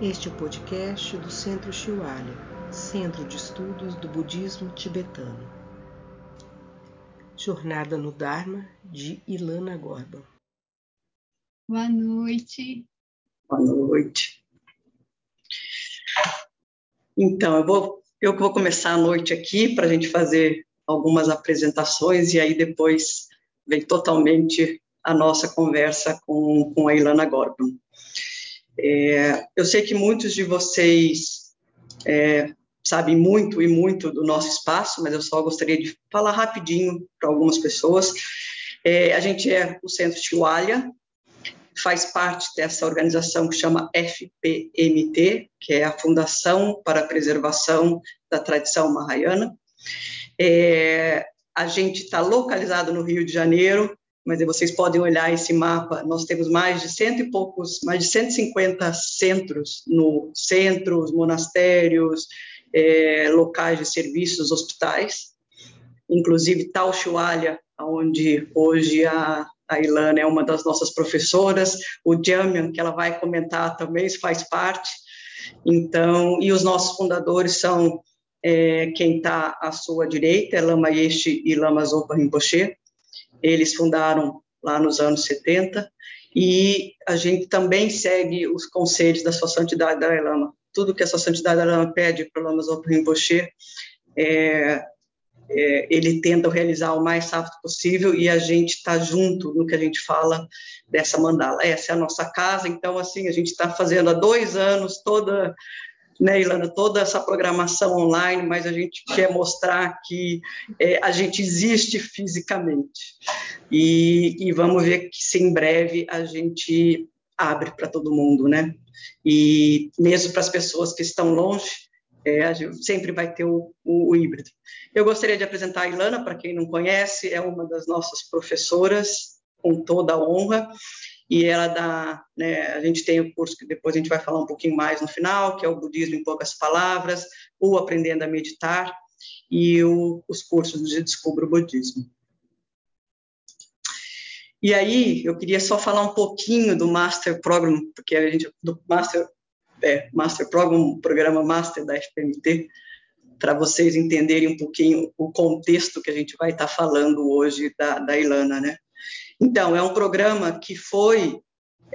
Este é o podcast do Centro Shiwalya, Centro de Estudos do Budismo Tibetano. Jornada no Dharma, de Ilana Gorban. Boa noite. Boa noite. Então, eu vou, eu vou começar a noite aqui para a gente fazer algumas apresentações e aí depois vem totalmente a nossa conversa com, com a Ilana Gorban. É, eu sei que muitos de vocês é, sabem muito e muito do nosso espaço, mas eu só gostaria de falar rapidinho para algumas pessoas. É, a gente é o Centro Chihuahua, faz parte dessa organização que chama FPMT, que é a Fundação para a Preservação da Tradição Mahayana. É, a gente está localizado no Rio de Janeiro, mas vocês podem olhar esse mapa, nós temos mais de cento e poucos, mais de 150 centros no centros, monastérios, é, locais de serviços, hospitais, inclusive Tauchualha, onde hoje a, a Ilana é uma das nossas professoras, o Jamian, que ela vai comentar também, faz parte, então, e os nossos fundadores são é, quem está à sua direita, é Lama Yeshe e Lama Zopa Rinpoche, eles fundaram lá nos anos 70 e a gente também segue os conselhos da Sua Santidade Dalai Lama. Tudo que a Sua Santidade Dalai Lama pede para o Lama Zopo Rinpoche, é, é, ele tenta realizar o mais rápido possível e a gente está junto no que a gente fala dessa mandala. Essa é a nossa casa, então, assim, a gente está fazendo há dois anos toda né, Ilana, toda essa programação online, mas a gente quer mostrar que é, a gente existe fisicamente. E, e, vamos ver que se em breve a gente abre para todo mundo, né? E mesmo para as pessoas que estão longe, é, sempre vai ter o, o, o, híbrido. Eu gostaria de apresentar a Ilana, para quem não conhece, é uma das nossas professoras, com toda a honra, e ela dá, né, a gente tem o curso que depois a gente vai falar um pouquinho mais no final, que é o Budismo em Poucas Palavras, o Aprendendo a Meditar, e o, os cursos de Descubra o Budismo. E aí, eu queria só falar um pouquinho do Master Program, porque a gente, do Master, é, Master Program, programa Master da FPMT, para vocês entenderem um pouquinho o contexto que a gente vai estar tá falando hoje da, da Ilana, né? Então, é um programa que foi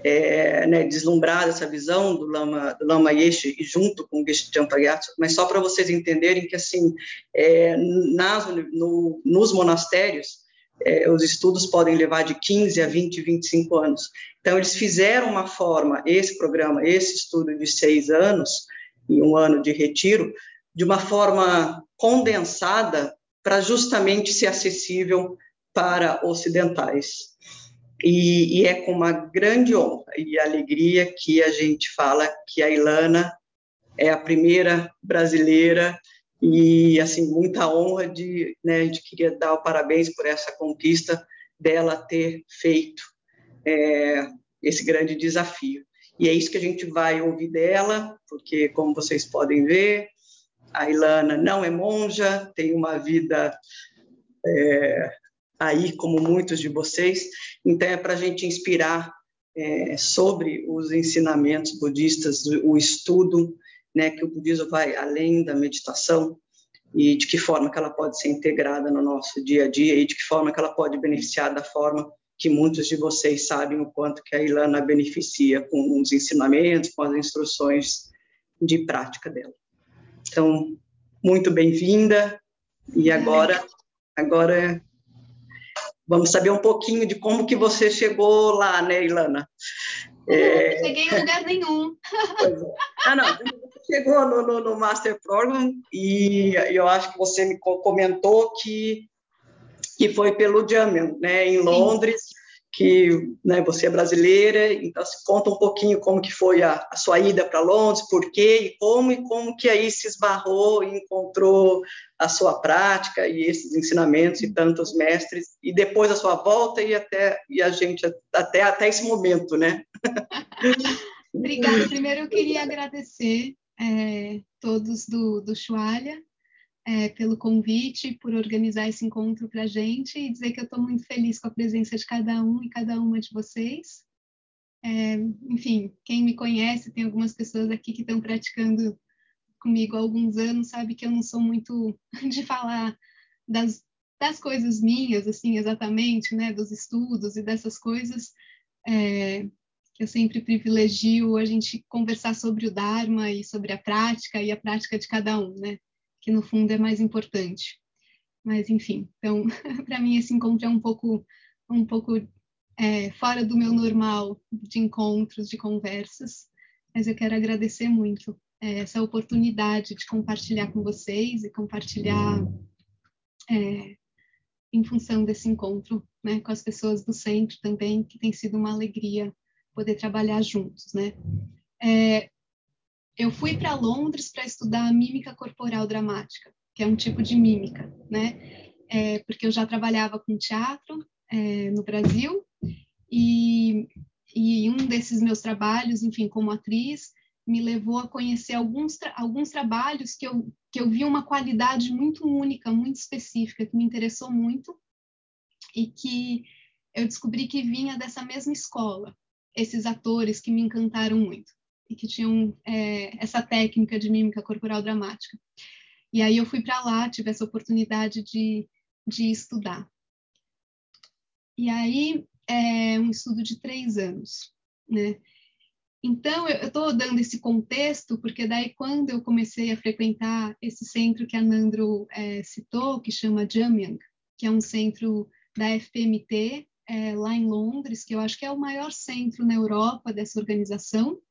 é, né, deslumbrada essa visão do Lama, do Lama Yeshe junto com o Geshe Champa Gyatso, mas só para vocês entenderem que, assim, é, nas, no, nos monastérios, é, os estudos podem levar de 15 a 20, 25 anos. Então, eles fizeram uma forma, esse programa, esse estudo de seis anos, e um ano de retiro, de uma forma condensada para justamente ser acessível para ocidentais. E, e, é com uma grande honra e alegria que a gente fala que a Ilana é a primeira brasileira e assim muita honra de, né, a gente queria dar o parabéns por essa conquista dela ter feito é, esse grande desafio. E é isso que a gente vai ouvir dela, porque como vocês podem ver, a Ilana não é monja, tem uma vida é, aí, como muitos de vocês. Então, é para a gente inspirar é, sobre os ensinamentos budistas, o estudo, né, que o budismo vai além da meditação e de que forma que ela pode ser integrada no nosso dia a dia e de que forma que ela pode beneficiar da forma que muitos de vocês sabem o quanto que a Ilana beneficia com os ensinamentos, com as instruções de prática dela. Então, muito bem-vinda e agora agora Vamos saber um pouquinho de como que você chegou lá, né, Ilana? É... Cheguei em lugar nenhum. É. Ah, não. Chegou no, no, no, Master Program e eu acho que você me comentou que, que foi pelo Jamian, né, em Londres, que né, você é brasileira, então se conta um pouquinho como que foi a, a sua ida para Londres, por quê e como e como que aí se esbarrou e encontrou a sua prática e esses ensinamentos e tantos mestres e depois a sua volta e até e a gente até até esse momento, né? Obrigada. Primeiro eu queria agradecer é, todos do do Chualha é, pelo convite, por organizar esse encontro para a gente e dizer que eu estou muito feliz com a presença de cada um e cada uma de vocês. É, enfim, quem me conhece, tem algumas pessoas aqui que estão praticando comigo há alguns anos, sabe que eu não sou muito de falar das, das coisas minhas, assim, exatamente, né, dos estudos e dessas coisas, é, eu sempre privilegio a gente conversar sobre o Dharma e sobre a prática e a prática de cada um, né, que no fundo é mais importante. Mas, enfim, então, para mim esse encontro é um pouco, um pouco é, fora do meu normal de encontros, de conversas, mas eu quero agradecer muito é, essa oportunidade de compartilhar com vocês e compartilhar é, em função desse encontro né, com as pessoas do centro também, que tem sido uma alegria poder trabalhar juntos. Né? É, eu fui para Londres para estudar a mímica corporal dramática, que é um tipo de mímica, né? É, porque eu já trabalhava com teatro é, no Brasil e, e um desses meus trabalhos, enfim, como atriz, me levou a conhecer alguns, tra alguns trabalhos que eu, que eu vi uma qualidade muito única, muito específica, que me interessou muito e que eu descobri que vinha dessa mesma escola, esses atores que me encantaram muito e que tinham é, essa técnica de mímica corporal dramática. E aí eu fui para lá, tive essa oportunidade de, de estudar. E aí é um estudo de três anos, né? Então, eu estou dando esse contexto, porque daí quando eu comecei a frequentar esse centro que a Nandro é, citou, que chama Jamyang, que é um centro da FPMT, é, lá em Londres, que eu acho que é o maior centro na Europa dessa organização,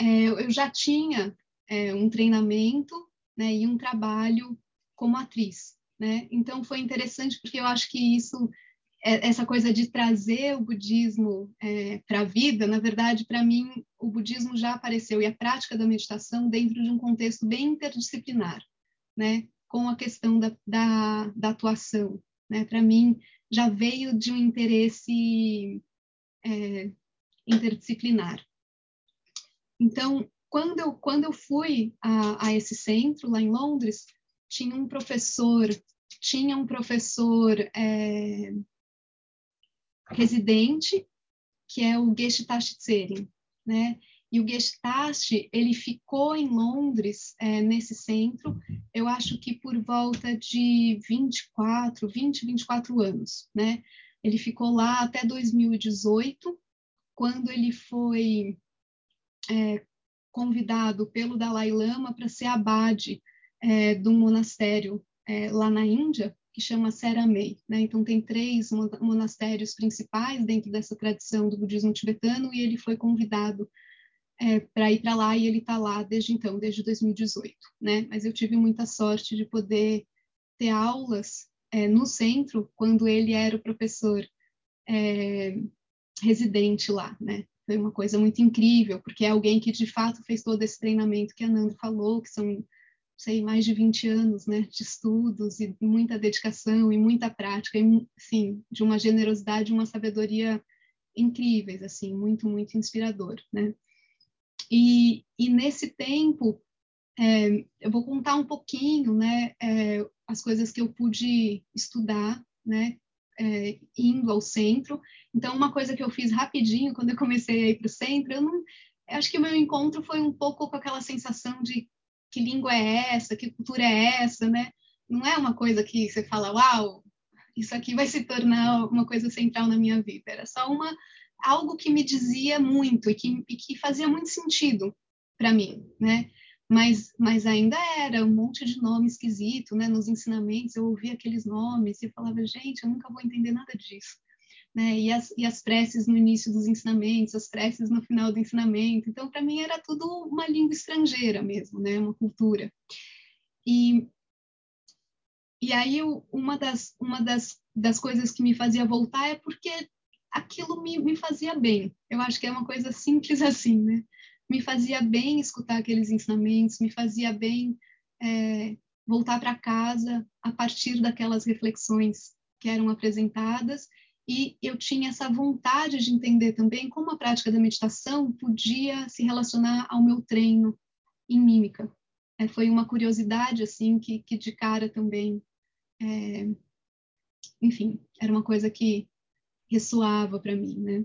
é, eu já tinha é, um treinamento né, e um trabalho como atriz. Né? Então, foi interessante porque eu acho que isso é, essa coisa de trazer o budismo é, para a vida, na verdade, para mim, o budismo já apareceu e a prática da meditação dentro de um contexto bem interdisciplinar, né? Com a questão da, da, da atuação, né? Para mim, já veio de um interesse é, interdisciplinar. Então, quando eu, quando eu fui a, a esse centro lá em Londres, tinha um professor, tinha um professor é, residente, que é o Tserin, né? E o Gestalt, ele ficou em Londres, é, nesse centro, eu acho que por volta de 24, 20, 24 anos, né? Ele ficou lá até 2018, quando ele foi é, convidado pelo Dalai Lama para ser abade é, de um monastério é, lá na Índia, que chama Seramei. Né? Então, tem três monastérios principais dentro dessa tradição do budismo tibetano, e ele foi convidado é, para ir para lá, e ele está lá desde então, desde 2018. Né? Mas eu tive muita sorte de poder ter aulas é, no centro, quando ele era o professor é, residente lá. Né? Foi uma coisa muito incrível, porque é alguém que de fato fez todo esse treinamento que a Nando falou, que são sei, mais de 20 anos, né, de estudos e muita dedicação e muita prática, e, sim, de uma generosidade, uma sabedoria incríveis, assim, muito, muito inspirador, né. E, e nesse tempo, é, eu vou contar um pouquinho, né, é, as coisas que eu pude estudar, né, é, indo ao centro. Então, uma coisa que eu fiz rapidinho quando eu comecei a ir para o centro, eu não, acho que o meu encontro foi um pouco com aquela sensação de que língua é essa, que cultura é essa, né? Não é uma coisa que você fala, uau, isso aqui vai se tornar uma coisa central na minha vida. Era só uma algo que me dizia muito e que, e que fazia muito sentido para mim, né? Mas, mas ainda era um monte de nome esquisito, né? Nos ensinamentos eu ouvia aqueles nomes e falava, gente, eu nunca vou entender nada disso né? E as, e as preces no início dos ensinamentos, as preces no final do ensinamento. Então, para mim, era tudo uma língua estrangeira mesmo, né? Uma cultura. E, e aí, uma, das, uma das, das coisas que me fazia voltar é porque aquilo me, me fazia bem. Eu acho que é uma coisa simples assim, né? Me fazia bem escutar aqueles ensinamentos, me fazia bem é, voltar para casa a partir daquelas reflexões que eram apresentadas e eu tinha essa vontade de entender também como a prática da meditação podia se relacionar ao meu treino em mímica. É, foi uma curiosidade assim que, que de cara também, é, enfim, era uma coisa que ressoava para mim, né?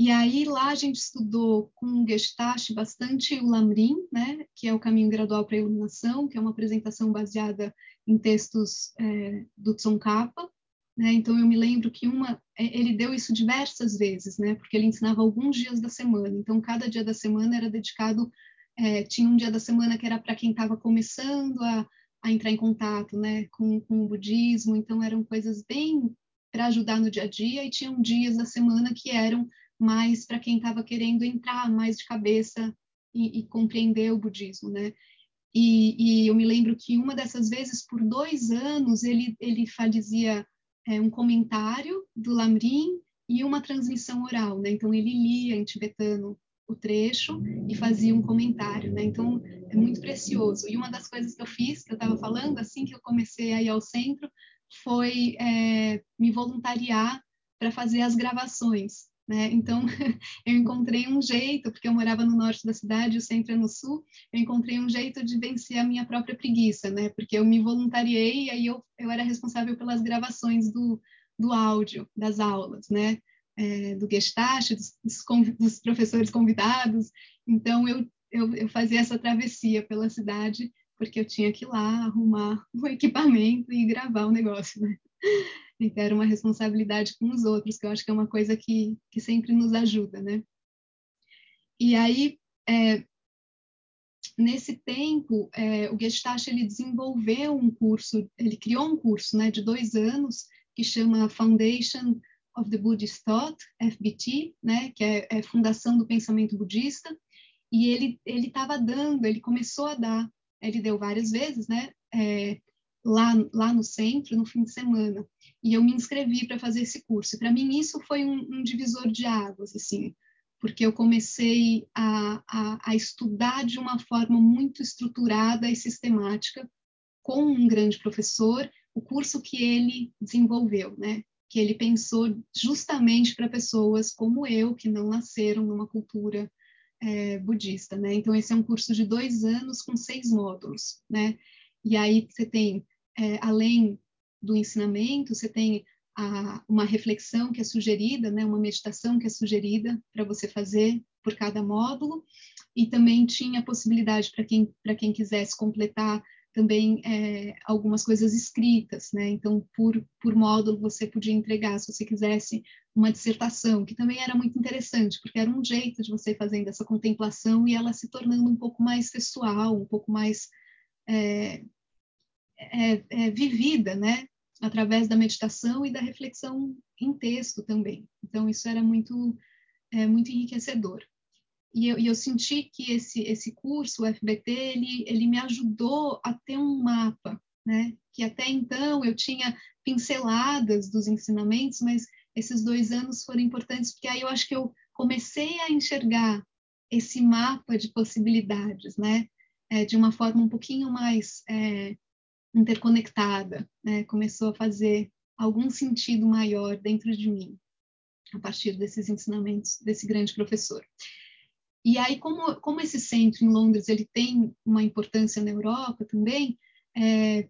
E aí lá a gente estudou com Gestalt bastante o Lamrim, né, que é o caminho gradual para a iluminação, que é uma apresentação baseada em textos é, do Tsongkhapa. Né? Então eu me lembro que uma é, ele deu isso diversas vezes, né, porque ele ensinava alguns dias da semana. Então cada dia da semana era dedicado é, tinha um dia da semana que era para quem estava começando a, a, entrar em contato, né, com, com o budismo. Então eram coisas bem para ajudar no dia a dia e tinham dias da semana que eram mais para quem estava querendo entrar mais de cabeça e, e compreender o budismo, né? E, e, eu me lembro que uma dessas vezes, por dois anos, ele, ele fazia é, um comentário do Lamrim e uma transmissão oral, né? Então ele lia em tibetano o trecho e fazia um comentário, né? Então é muito precioso. E uma das coisas que eu fiz, que eu estava falando, assim que eu comecei a ir ao centro, foi é, me voluntariar para fazer as gravações né? Então, eu encontrei um jeito, porque eu morava no norte da cidade, o centro é no sul, eu encontrei um jeito de vencer a minha própria preguiça, né? Porque eu me voluntariei e aí eu, eu era responsável pelas gravações do, do áudio das aulas, né? É, do Gestalt, dos, dos, professores convidados. Então, eu, eu, eu fazia essa travessia pela cidade, porque eu tinha que ir lá arrumar o equipamento e gravar o negócio, né? E ter uma responsabilidade com os outros, que eu acho que é uma coisa que, que sempre nos ajuda, né? E aí, é, nesse tempo, é, o Gestalt ele desenvolveu um curso, ele criou um curso, né, de dois anos que chama Foundation of the Buddhist Thought, FBT, né, que é, é Fundação do Pensamento Budista, e ele ele estava dando, ele começou a dar, ele deu várias vezes, né, é, lá, lá no centro no fim de semana. E eu me inscrevi para fazer esse curso. Para mim, isso foi um, um, divisor de águas, assim, porque eu comecei a, a, a, estudar de uma forma muito estruturada e sistemática com um grande professor o curso que ele desenvolveu, né? Que ele pensou justamente para pessoas como eu, que não nasceram numa cultura é, budista, né? Então, esse é um curso de dois anos com seis módulos, né? E aí você tem, é, além do ensinamento, você tem a, uma reflexão que é sugerida, né, uma meditação que é sugerida para você fazer por cada módulo, e também tinha a possibilidade para quem, quem quisesse completar também é, algumas coisas escritas, né? Então, por, por módulo, você podia entregar, se você quisesse, uma dissertação, que também era muito interessante, porque era um jeito de você fazendo essa contemplação e ela se tornando um pouco mais pessoal, um pouco mais é, é, é, vivida, né? Através da meditação e da reflexão em texto também. Então, isso era muito, é, muito enriquecedor. E eu, e eu, senti que esse, esse curso, o FBT, ele, ele me ajudou a ter um mapa, né? Que até então eu tinha pinceladas dos ensinamentos, mas esses dois anos foram importantes, porque aí eu acho que eu comecei a enxergar esse mapa de possibilidades, né? É, de uma forma um pouquinho mais é, interconectada, né? começou a fazer algum sentido maior dentro de mim, a partir desses ensinamentos desse grande professor. E aí, como, como esse centro em Londres ele tem uma importância na Europa também, é,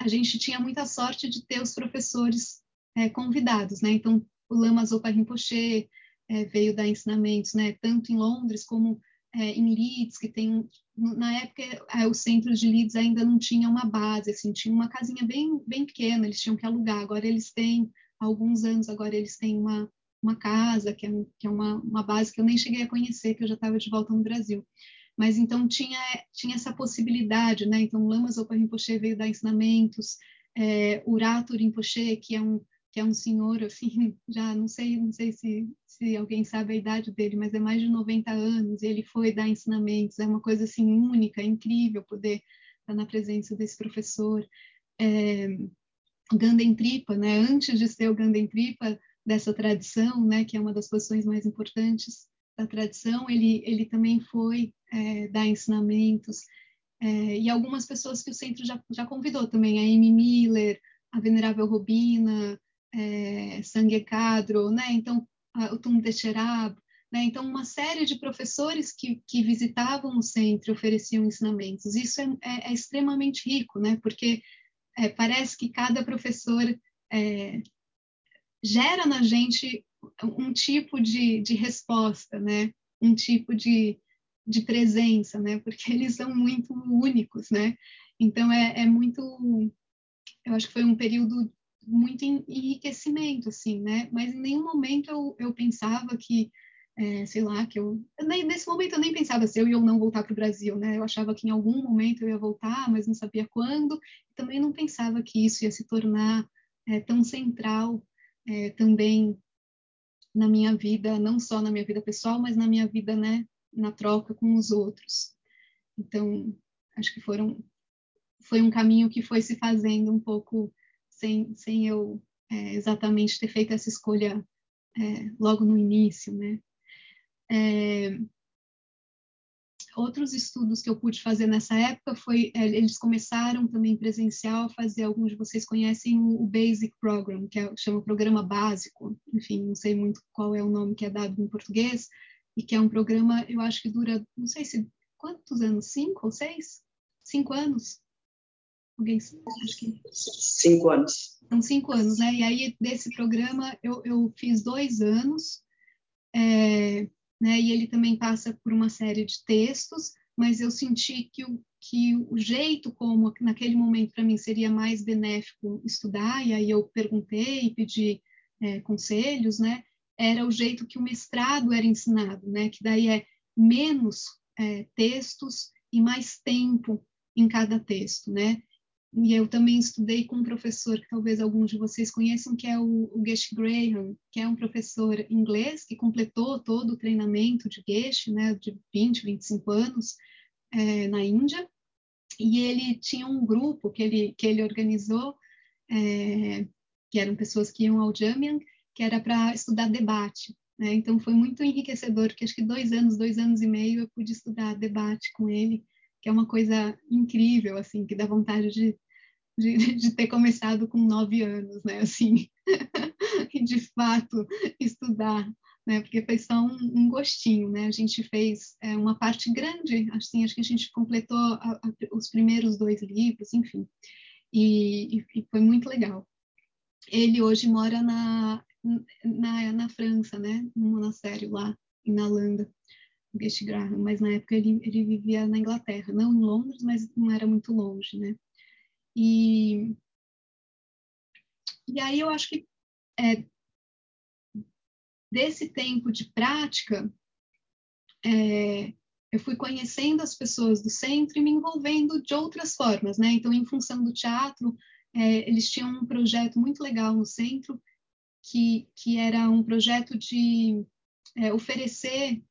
a gente tinha muita sorte de ter os professores é, convidados, né? Então, o Lama Zopa Rinpoche é, veio dar ensinamentos, né? Tanto em Londres como é, em Leeds, que tem na época é, os centros de Leeds ainda não tinham uma base, assim, tinha uma casinha bem bem pequena, eles tinham que alugar. Agora eles têm alguns anos, agora eles têm uma uma casa que é, que é uma, uma base que eu nem cheguei a conhecer, que eu já estava de volta no Brasil. Mas então tinha tinha essa possibilidade, né? Então Lama Zopa Rinpoche veio dar ensinamentos, é, Urato Rinpoche, que é um que é um senhor, assim, já não sei, não sei se, se alguém sabe a idade dele, mas é mais de 90 anos, e ele foi dar ensinamentos, é uma coisa, assim, única, é incrível poder estar na presença desse professor. É, Ganden Tripa, né, antes de ser o Ganden Tripa, dessa tradição, né, que é uma das posições mais importantes da tradição, ele, ele também foi é, dar ensinamentos, é, e algumas pessoas que o centro já, já convidou também, a Amy Miller, a Venerável Robina, é, Sanguecadro, né? Então, o Tum Cherab, né? Então, uma série de professores que, que visitavam o centro ofereciam ensinamentos. Isso é, é, é extremamente rico, né? Porque é, parece que cada professor é, gera na gente um tipo de, de resposta, né? Um tipo de, de presença, né? Porque eles são muito únicos, né? Então é, é muito, eu acho que foi um período muito enriquecimento, assim, né? Mas em nenhum momento eu, eu pensava que, é, sei lá, que eu nesse momento eu nem pensava se eu ia ou não voltar para o Brasil, né? Eu achava que em algum momento eu ia voltar, mas não sabia quando. Também não pensava que isso ia se tornar é, tão central é, também na minha vida, não só na minha vida pessoal, mas na minha vida, né, na troca com os outros. Então, acho que foram foi um caminho que foi se fazendo um pouco sem, sem eu é, exatamente ter feito essa escolha é, logo no início, né? É, outros estudos que eu pude fazer nessa época foi é, eles começaram também presencial fazer alguns de vocês conhecem o, o Basic Program que é, chama programa básico enfim não sei muito qual é o nome que é dado em português e que é um programa eu acho que dura não sei se quantos anos? Cinco ou seis? Cinco anos alguém acho que cinco anos são cinco anos né e aí desse programa eu, eu fiz dois anos é, né? E ele também passa por uma série de textos, mas eu senti que o, que o jeito como naquele momento para mim seria mais benéfico estudar, e aí eu perguntei e pedi é, conselhos, né? Era o jeito que o mestrado era ensinado, né? Que daí é menos é, textos e mais tempo em cada texto, né? E eu também estudei com um professor que talvez alguns de vocês conheçam, que é o, o Geshe Graham, que é um professor inglês que completou todo o treinamento de Geshe, né, de 20, 25 anos, é, na Índia. E ele tinha um grupo que ele, que ele organizou, é, que eram pessoas que iam ao Jamyang, que era para estudar debate. Né? Então foi muito enriquecedor, porque acho que dois anos, dois anos e meio eu pude estudar debate com ele que é uma coisa incrível, assim, que dá vontade de, de, de ter começado com nove anos, né, assim, e de fato estudar, né, porque foi só um, um gostinho, né, a gente fez é, uma parte grande, assim, acho que a gente completou a, a, os primeiros dois livros, enfim, e, e, e foi muito legal. Ele hoje mora na, na, na França, né, no monastério lá, em Nalanda. Geshe Graham, mas na época ele, ele vivia na Inglaterra, não em Londres, mas não era muito longe, né? E, e aí eu acho que é, desse tempo de prática, é, eu fui conhecendo as pessoas do centro e me envolvendo de outras formas, né? Então, em função do teatro, é, eles tinham um projeto muito legal no centro, que, que era um projeto de é, oferecer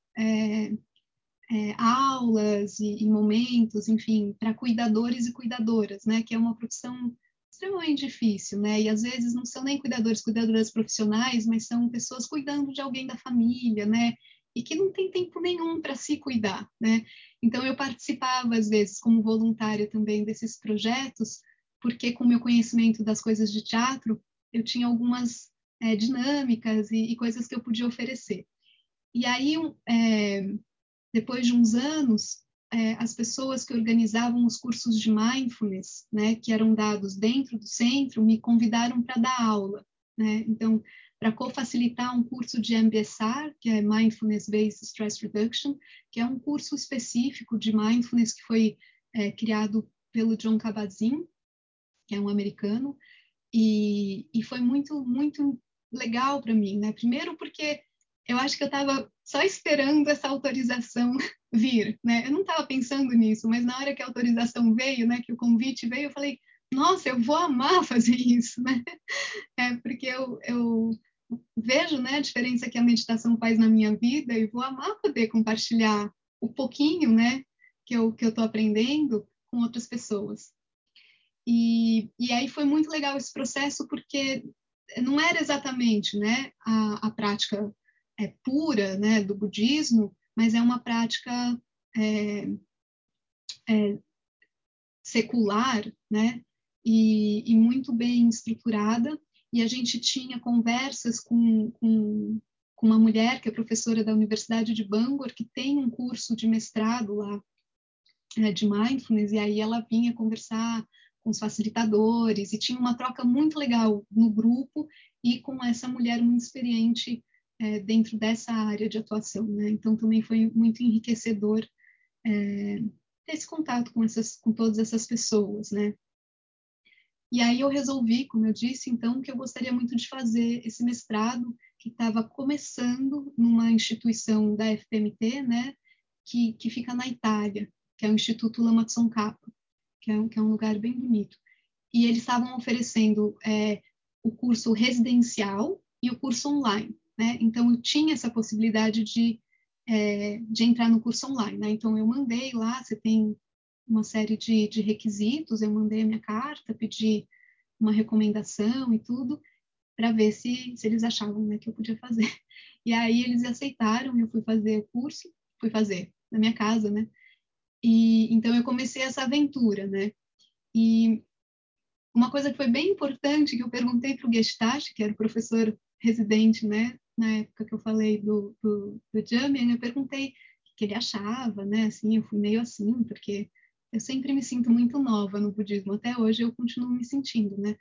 é, aulas e, e, momentos, enfim, para cuidadores e cuidadoras, né, que é uma profissão extremamente difícil, né, e às vezes não são nem cuidadores, cuidadoras profissionais, mas são pessoas cuidando de alguém da família, né, e que não tem tempo nenhum para se cuidar, né. Então eu participava às vezes como voluntária também desses projetos, porque com meu conhecimento das coisas de teatro eu tinha algumas é, dinâmicas e, e coisas que eu podia oferecer. E aí, é, depois de uns anos, é, as pessoas que organizavam os cursos de mindfulness, né, que eram dados dentro do centro, me convidaram para dar aula. Né? Então, para co-facilitar um curso de MBSR, que é Mindfulness Based Stress Reduction, que é um curso específico de mindfulness que foi é, criado pelo John Kabat-Zinn, que é um americano, e, e foi muito, muito legal para mim, né? Primeiro porque eu acho que eu estava só esperando essa autorização vir, né? Eu não estava pensando nisso, mas na hora que a autorização veio, né, que o convite veio, eu falei, nossa, eu vou amar fazer isso, né? É porque eu, eu vejo, né, a diferença que a meditação faz na minha vida e vou amar poder compartilhar o pouquinho, né, que eu que eu estou aprendendo com outras pessoas. E, e aí foi muito legal esse processo porque não era exatamente, né, a, a prática é, pura né, do budismo, mas é uma prática é, é, secular, né, e, e, muito bem estruturada. E a gente tinha conversas com, com, com, uma mulher que é professora da Universidade de Bangor, que tem um curso de mestrado lá é, de mindfulness, e aí ela vinha conversar com os facilitadores, e tinha uma troca muito legal no grupo e com essa mulher muito experiente é, dentro dessa área de atuação, né? Então também foi muito enriquecedor é, ter esse contato com essas, com todas essas pessoas, né? E aí eu resolvi, como eu disse, então, que eu gostaria muito de fazer esse mestrado que estava começando numa instituição da FPMT, né? Que, que fica na Itália, que é o Instituto Lama Tsongkhapa, que é, que é um lugar bem bonito. E eles estavam oferecendo é, o curso residencial e o curso online. Né? Então, eu tinha essa possibilidade de, é, de entrar no curso online. Né? Então, eu mandei lá, você tem uma série de, de requisitos, eu mandei a minha carta, pedi uma recomendação e tudo, para ver se, se eles achavam né, que eu podia fazer. E aí eles aceitaram, eu fui fazer o curso, fui fazer na minha casa, né? E então eu comecei essa aventura, né? E uma coisa que foi bem importante que eu perguntei para o Gestalt, que era o professor residente, né, na época que eu falei do, do, do Jamian, eu perguntei o que ele achava, né, assim, eu fui meio assim, porque eu sempre me sinto muito nova no budismo, até hoje eu continuo me sentindo, né,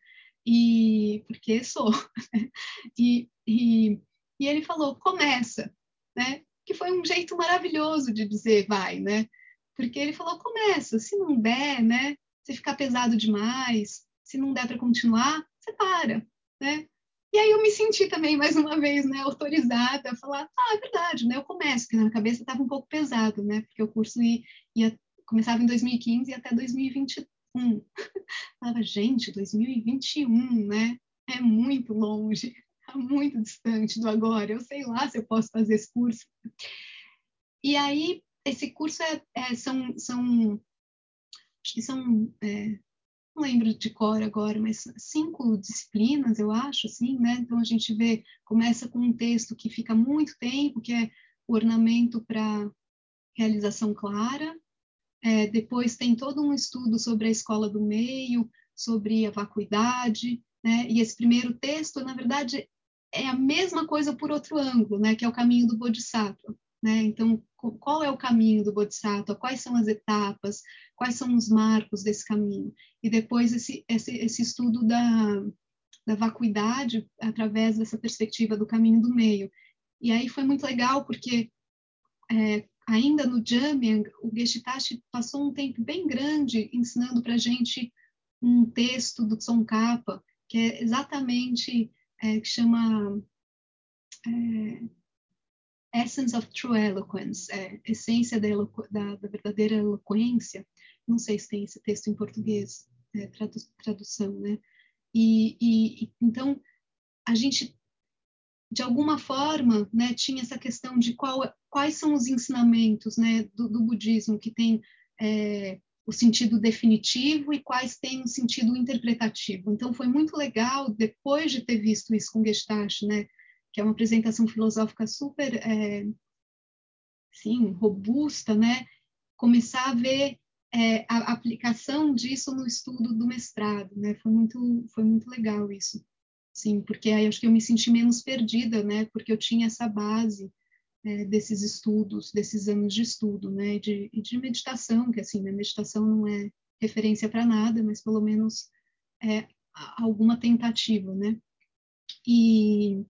e porque sou, e, e, e ele falou, começa, né, que foi um jeito maravilhoso de dizer vai, né, porque ele falou, começa, se não der, né, se ficar pesado demais, se não der para continuar, você para, né, e aí eu me senti também, mais uma vez, né, autorizada a falar, ah, é verdade, né, eu começo, porque na minha cabeça estava um pouco pesado, né, porque o curso ia, ia, começava em 2015 e até 2021. Falava, gente, 2021, né, é muito longe, é muito distante do agora, eu sei lá se eu posso fazer esse curso. E aí, esse curso é, é são, são, acho que são é, não lembro de cor agora, mas cinco disciplinas, eu acho, assim, né? Então a gente vê, começa com um texto que fica muito tempo, que é o ornamento para realização clara. É, depois tem todo um estudo sobre a escola do meio, sobre a vacuidade, né? E esse primeiro texto, na verdade, é a mesma coisa por outro ângulo, né? Que é o caminho do Bodhisattva. Né? Então, qual é o caminho do Bodhisattva? Quais são as etapas? Quais são os marcos desse caminho? E depois esse, esse, esse estudo da, da vacuidade através dessa perspectiva do caminho do meio. E aí foi muito legal porque é, ainda no Jamyang, o Geshitashi passou um tempo bem grande ensinando para a gente um texto do Tsongkhapa, que é exatamente, é, que chama... É, Essence of True Eloquence, é, essência da, da, da, verdadeira eloquência. Não sei se tem esse texto em português, é, tradu tradução, né? E, e, então a gente de alguma forma, né, tinha essa questão de qual, quais são os ensinamentos, né, do, do budismo que tem é, o sentido definitivo e quais têm o sentido interpretativo. Então foi muito legal depois de ter visto isso com Gestalt, né, que é uma apresentação filosófica super, é, sim, robusta, né? Começar a ver é, a aplicação disso no estudo do mestrado, né? Foi muito, foi muito legal isso, sim, porque aí acho que eu me senti menos perdida, né? Porque eu tinha essa base é, desses estudos, desses anos de estudo, né? De, de meditação, que assim, né? meditação não é referência para nada, mas pelo menos é alguma tentativa, né? E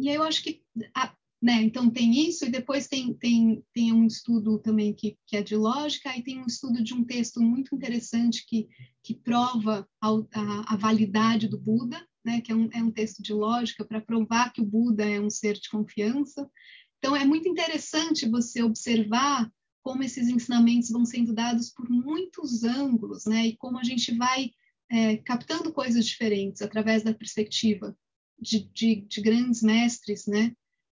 e aí eu acho que, a, né, então tem isso, e depois tem, tem, tem um estudo também que, que é de lógica, e tem um estudo de um texto muito interessante que, que prova a, a, a validade do Buda, né, que é um, é um texto de lógica para provar que o Buda é um ser de confiança. Então é muito interessante você observar como esses ensinamentos vão sendo dados por muitos ângulos, né, e como a gente vai é, captando coisas diferentes através da perspectiva de, de, de grandes mestres, né?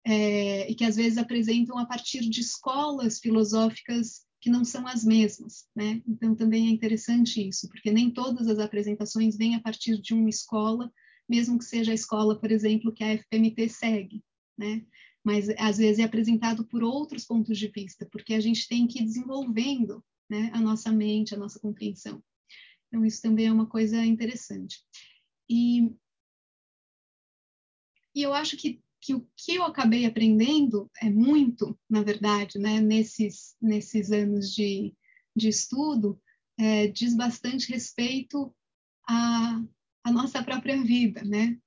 É, e que às vezes apresentam a partir de escolas filosóficas que não são as mesmas, né? Então também é interessante isso, porque nem todas as apresentações vêm a partir de uma escola, mesmo que seja a escola, por exemplo, que a FPMT segue, né? Mas às vezes é apresentado por outros pontos de vista, porque a gente tem que ir desenvolvendo, né, a nossa mente, a nossa compreensão. Então isso também é uma coisa interessante. E e eu acho que, que o que eu acabei aprendendo é muito, na verdade, né, nesses, nesses anos de, de estudo, é, diz bastante respeito à, à nossa própria vida, né?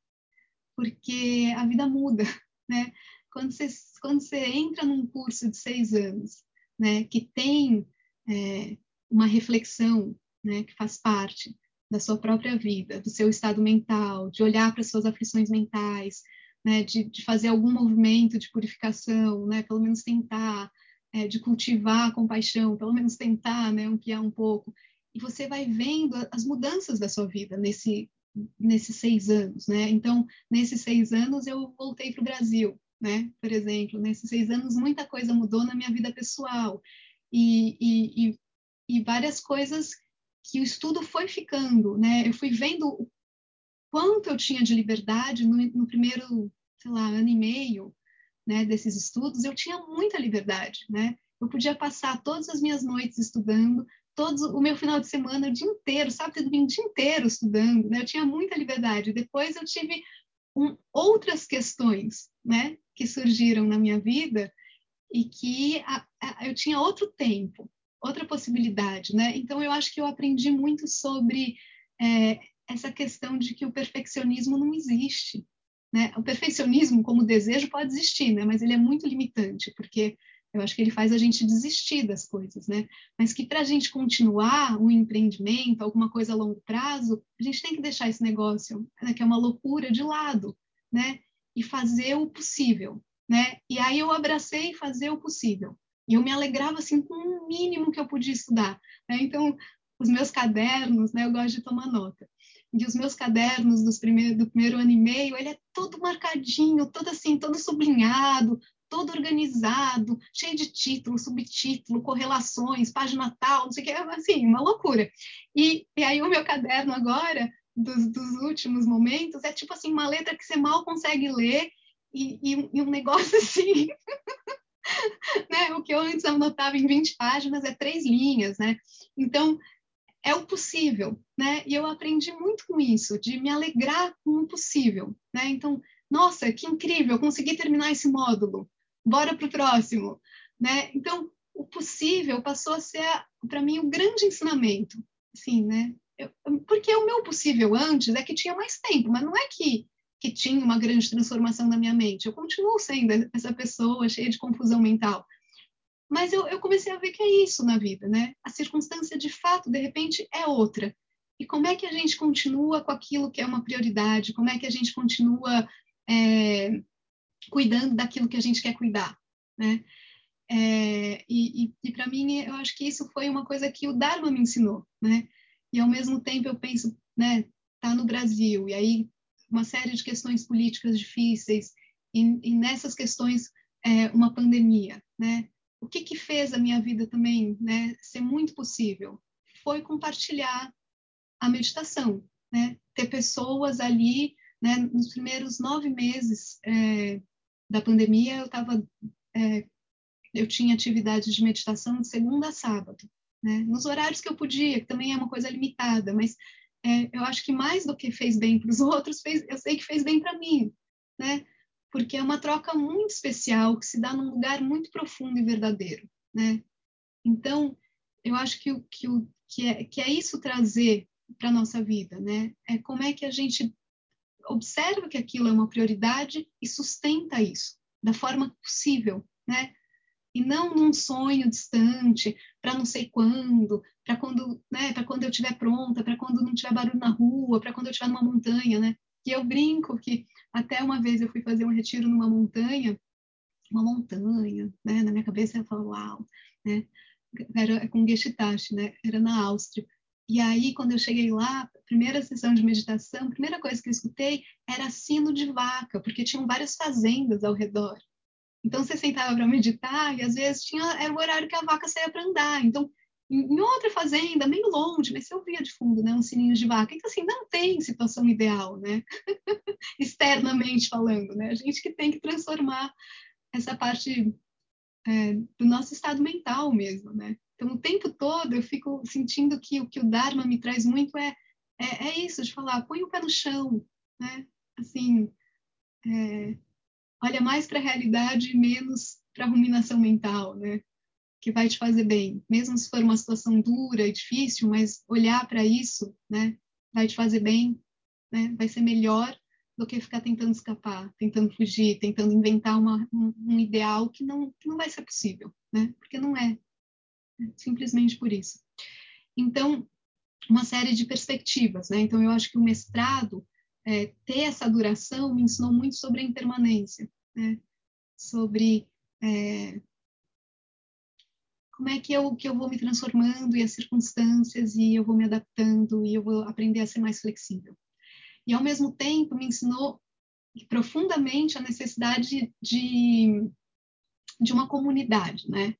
porque a vida muda, né? Quando você, quando você entra num curso de seis anos, né, que tem é, uma reflexão, né, que faz parte da sua própria vida, do seu estado mental, de olhar para as suas aflições mentais, né, de, de, fazer algum movimento de purificação, né, pelo menos tentar, é, de cultivar a compaixão, pelo menos tentar, né, ampliar um pouco. E você vai vendo as mudanças da sua vida nesse, nesses seis anos, né? Então, nesses seis anos eu voltei para o Brasil, né? Por exemplo, nesses seis anos muita coisa mudou na minha vida pessoal e, e, e, e várias coisas que o estudo foi ficando, né? Eu fui vendo o quanto eu tinha de liberdade no, no primeiro, sei lá, ano e meio, né? Desses estudos, eu tinha muita liberdade, né? Eu podia passar todas as minhas noites estudando, todos o meu final de semana, o dia inteiro, sábado e domingo, o dia inteiro estudando, né? Eu tinha muita liberdade. Depois eu tive um, outras questões, né? Que surgiram na minha vida e que a, a, eu tinha outro tempo, outra possibilidade, né? Então eu acho que eu aprendi muito sobre é, essa questão de que o perfeccionismo não existe, né? O perfeccionismo como desejo pode existir, né? Mas ele é muito limitante, porque eu acho que ele faz a gente desistir das coisas, né? Mas que para a gente continuar um empreendimento, alguma coisa a longo prazo, a gente tem que deixar esse negócio, né, que é uma loucura, de lado, né? E fazer o possível, né? E aí eu abracei fazer o possível. E eu me alegrava assim com o mínimo que eu podia estudar. Né? Então, os meus cadernos, né? Eu gosto de tomar nota. E os meus cadernos dos primeiro, do primeiro ano e meio, ele é todo marcadinho, todo assim, todo sublinhado, todo organizado, cheio de título, subtítulo, correlações, página tal, não sei o que, assim, uma loucura. E, e aí o meu caderno agora, dos, dos, últimos momentos, é tipo assim, uma letra que você mal consegue ler e, e, e um negócio assim... né? O que eu antes anotava em 20 páginas é três linhas, né? Então, é o possível, né? E eu aprendi muito com isso, de me alegrar com o possível, né? Então, nossa, que incrível, consegui terminar esse módulo bora para o próximo, né? Então, o possível passou a ser, para mim, o um grande ensinamento, assim, né? Eu, porque o meu possível antes é que tinha mais tempo, mas não é que, que tinha uma grande transformação na minha mente. Eu continuo sendo essa pessoa cheia de confusão mental. Mas eu, eu comecei a ver que é isso na vida, né? A circunstância, de fato, de repente, é outra. E como é que a gente continua com aquilo que é uma prioridade? Como é que a gente continua é, cuidando daquilo que a gente quer cuidar, né? É, e, e, e para mim, eu acho que isso foi uma coisa que o Dharma me ensinou, né? E ao mesmo tempo eu penso, né? Tá no Brasil e aí uma série de questões políticas difíceis e, e nessas questões é, uma pandemia, né? O que que fez a minha vida também, né? Ser muito possível foi compartilhar a meditação, né? Ter pessoas ali, né? Nos primeiros nove meses é, da pandemia, eu estava é, eu tinha atividade de meditação de segunda a sábado, né? Nos horários que eu podia, que também é uma coisa limitada, mas é, eu acho que mais do que fez bem para os outros, fez, eu sei que fez bem para mim, né? Porque é uma troca muito especial que se dá num lugar muito profundo e verdadeiro, né? Então, eu acho que o que, o, que, é, que é isso trazer para nossa vida, né? É como é que a gente observa que aquilo é uma prioridade e sustenta isso da forma possível, né? E não num sonho distante, para não sei quando, para quando, né, para quando eu estiver pronta, para quando não tiver barulho na rua, para quando eu estiver numa montanha, né? E eu brinco que até uma vez eu fui fazer um retiro numa montanha, uma montanha, né? Na minha cabeça eu falo, uau, né? Era com Gestalt, né? Era na Áustria. E aí, quando eu cheguei lá, primeira sessão de meditação, a primeira coisa que eu escutei era sino de vaca, porque tinham várias fazendas ao redor. Então, você sentava para meditar e, às vezes, tinha, era o horário que a vaca saía para andar. Então, em outra fazenda, meio longe, mas você ouvia de fundo, né, um sininho de vaca. Então, assim, não tem situação ideal, né? Externamente falando, né? A gente que tem que transformar essa parte é, do nosso estado mental mesmo, né? Então, o tempo todo eu fico sentindo que o que o Dharma me traz muito é, é, é isso, de falar, põe o pé no chão, né? Assim, é, olha mais para a realidade e menos para a ruminação mental, né? Que vai te fazer bem. Mesmo se for uma situação dura e difícil, mas olhar para isso, né? Vai te fazer bem, né? Vai ser melhor do que ficar tentando escapar, tentando fugir, tentando inventar uma, um, um, ideal que não, que não vai ser possível, né? Porque não é, simplesmente por isso. Então, uma série de perspectivas, né? Então, eu acho que o mestrado, é, ter essa duração, me ensinou muito sobre a impermanência, né? Sobre é, como é que eu, que eu vou me transformando e as circunstâncias e eu vou me adaptando e eu vou aprender a ser mais flexível. E, ao mesmo tempo, me ensinou profundamente a necessidade de, de uma comunidade, né?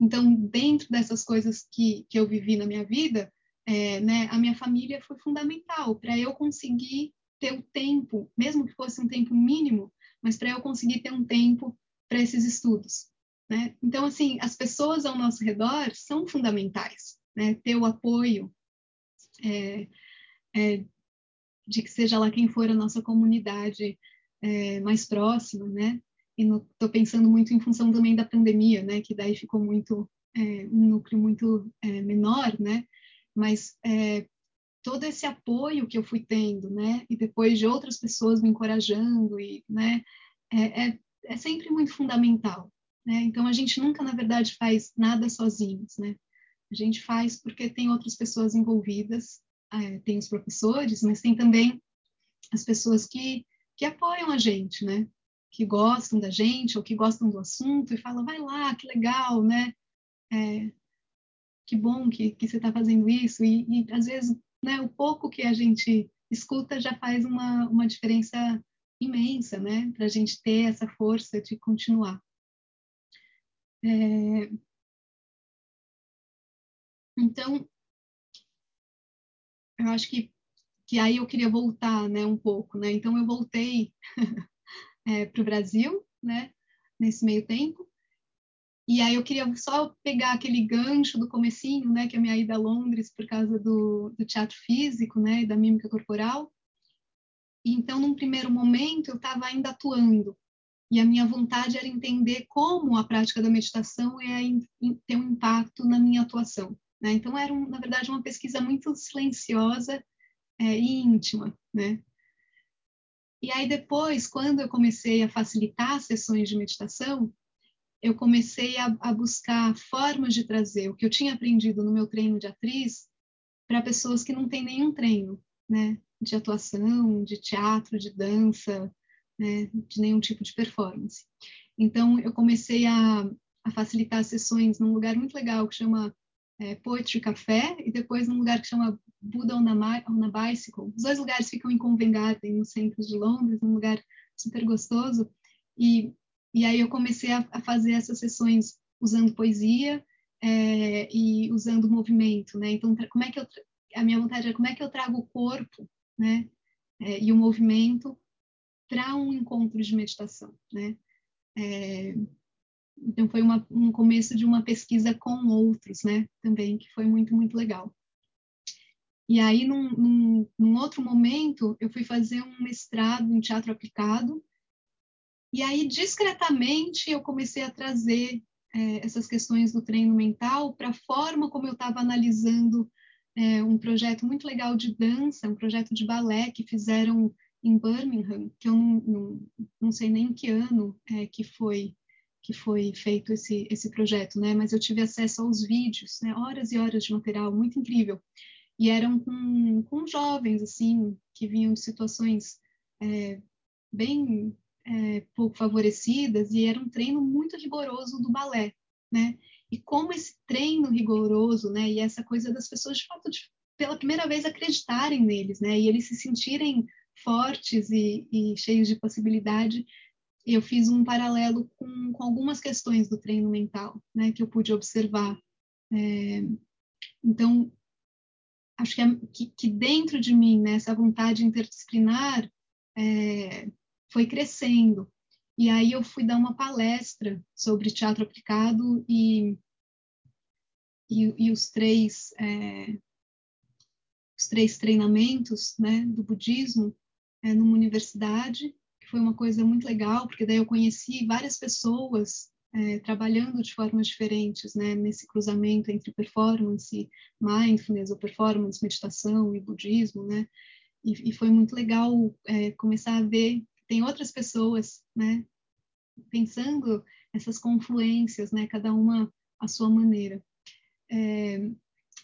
Então, dentro dessas coisas que, que eu vivi na minha vida, é, né, a minha família foi fundamental para eu conseguir ter o tempo, mesmo que fosse um tempo mínimo, mas para eu conseguir ter um tempo para esses estudos. Né? Então, assim, as pessoas ao nosso redor são fundamentais, né? Ter o apoio é, é, de que seja lá quem for a nossa comunidade é, mais próxima, né? E estou pensando muito em função também da pandemia, né? Que daí ficou muito é, um núcleo muito é, menor, né? Mas é, todo esse apoio que eu fui tendo, né? E depois de outras pessoas me encorajando e, né? É, é, é sempre muito fundamental, né? Então, a gente nunca, na verdade, faz nada sozinhos, né? A gente faz porque tem outras pessoas envolvidas, é, tem os professores, mas tem também as pessoas que, que apoiam a gente, né? Que gostam da gente ou que gostam do assunto e falam, vai lá, que legal, né? É, que bom que, que você está fazendo isso. E, e, às vezes, né, o pouco que a gente escuta já faz uma, uma diferença imensa, né? Para a gente ter essa força de continuar. É... Então, eu acho que, que aí eu queria voltar, né, um pouco, né? Então eu voltei é, para o Brasil, né, nesse meio tempo. E aí eu queria só pegar aquele gancho do comecinho, né, que é a minha ida a Londres por causa do, do teatro físico, né, e da mímica corporal. E então, num primeiro momento, eu estava ainda atuando, e a minha vontade era entender como a prática da meditação ia ter um impacto na minha atuação. Né? Então, era, um, na verdade, uma pesquisa muito silenciosa é, e íntima. Né? E aí, depois, quando eu comecei a facilitar sessões de meditação, eu comecei a, a buscar formas de trazer o que eu tinha aprendido no meu treino de atriz para pessoas que não têm nenhum treino né? de atuação, de teatro, de dança, né, de nenhum tipo de performance. Então, eu comecei a, a facilitar sessões num lugar muito legal que chama é, Poetry Café e depois num lugar que chama Buddha on a, on a Bicycle. Os dois lugares ficam em Covent Garden, no centro de Londres, um lugar super gostoso. E, e aí eu comecei a, a fazer essas sessões usando poesia é, e usando movimento, né? Então, como é que eu a minha vontade é como é que eu trago o corpo, né? É, e o movimento para um encontro de meditação, né? É, então foi uma, um começo de uma pesquisa com outros, né? Também que foi muito muito legal. E aí num, num, num outro momento eu fui fazer um mestrado em teatro aplicado e aí discretamente eu comecei a trazer é, essas questões do treino mental para a forma como eu estava analisando é, um projeto muito legal de dança, um projeto de balé que fizeram em Birmingham, que eu não, não, não sei nem que ano é, que foi que foi feito esse, esse projeto, né? Mas eu tive acesso aos vídeos, né? Horas e horas de material, muito incrível. E eram com, com jovens, assim, que vinham de situações é, bem é, pouco favorecidas, e era um treino muito rigoroso do balé, né? E como esse treino rigoroso, né? E essa coisa das pessoas, de fato, de, pela primeira vez acreditarem neles, né? E eles se sentirem fortes e, e cheios de possibilidade, eu fiz um paralelo com, com, algumas questões do treino mental, né, que eu pude observar. É, então, acho que, é, que, que, dentro de mim, né, essa vontade interdisciplinar é, foi crescendo. E aí eu fui dar uma palestra sobre teatro aplicado e, e, e os três é, os três treinamentos né, do budismo é, numa universidade, que foi uma coisa muito legal, porque daí eu conheci várias pessoas é, trabalhando de formas diferentes, né, nesse cruzamento entre performance, mindfulness, ou performance, meditação e budismo, né, e, e foi muito legal é, começar a ver tem outras pessoas, né, pensando essas confluências, né, cada uma à sua maneira. É,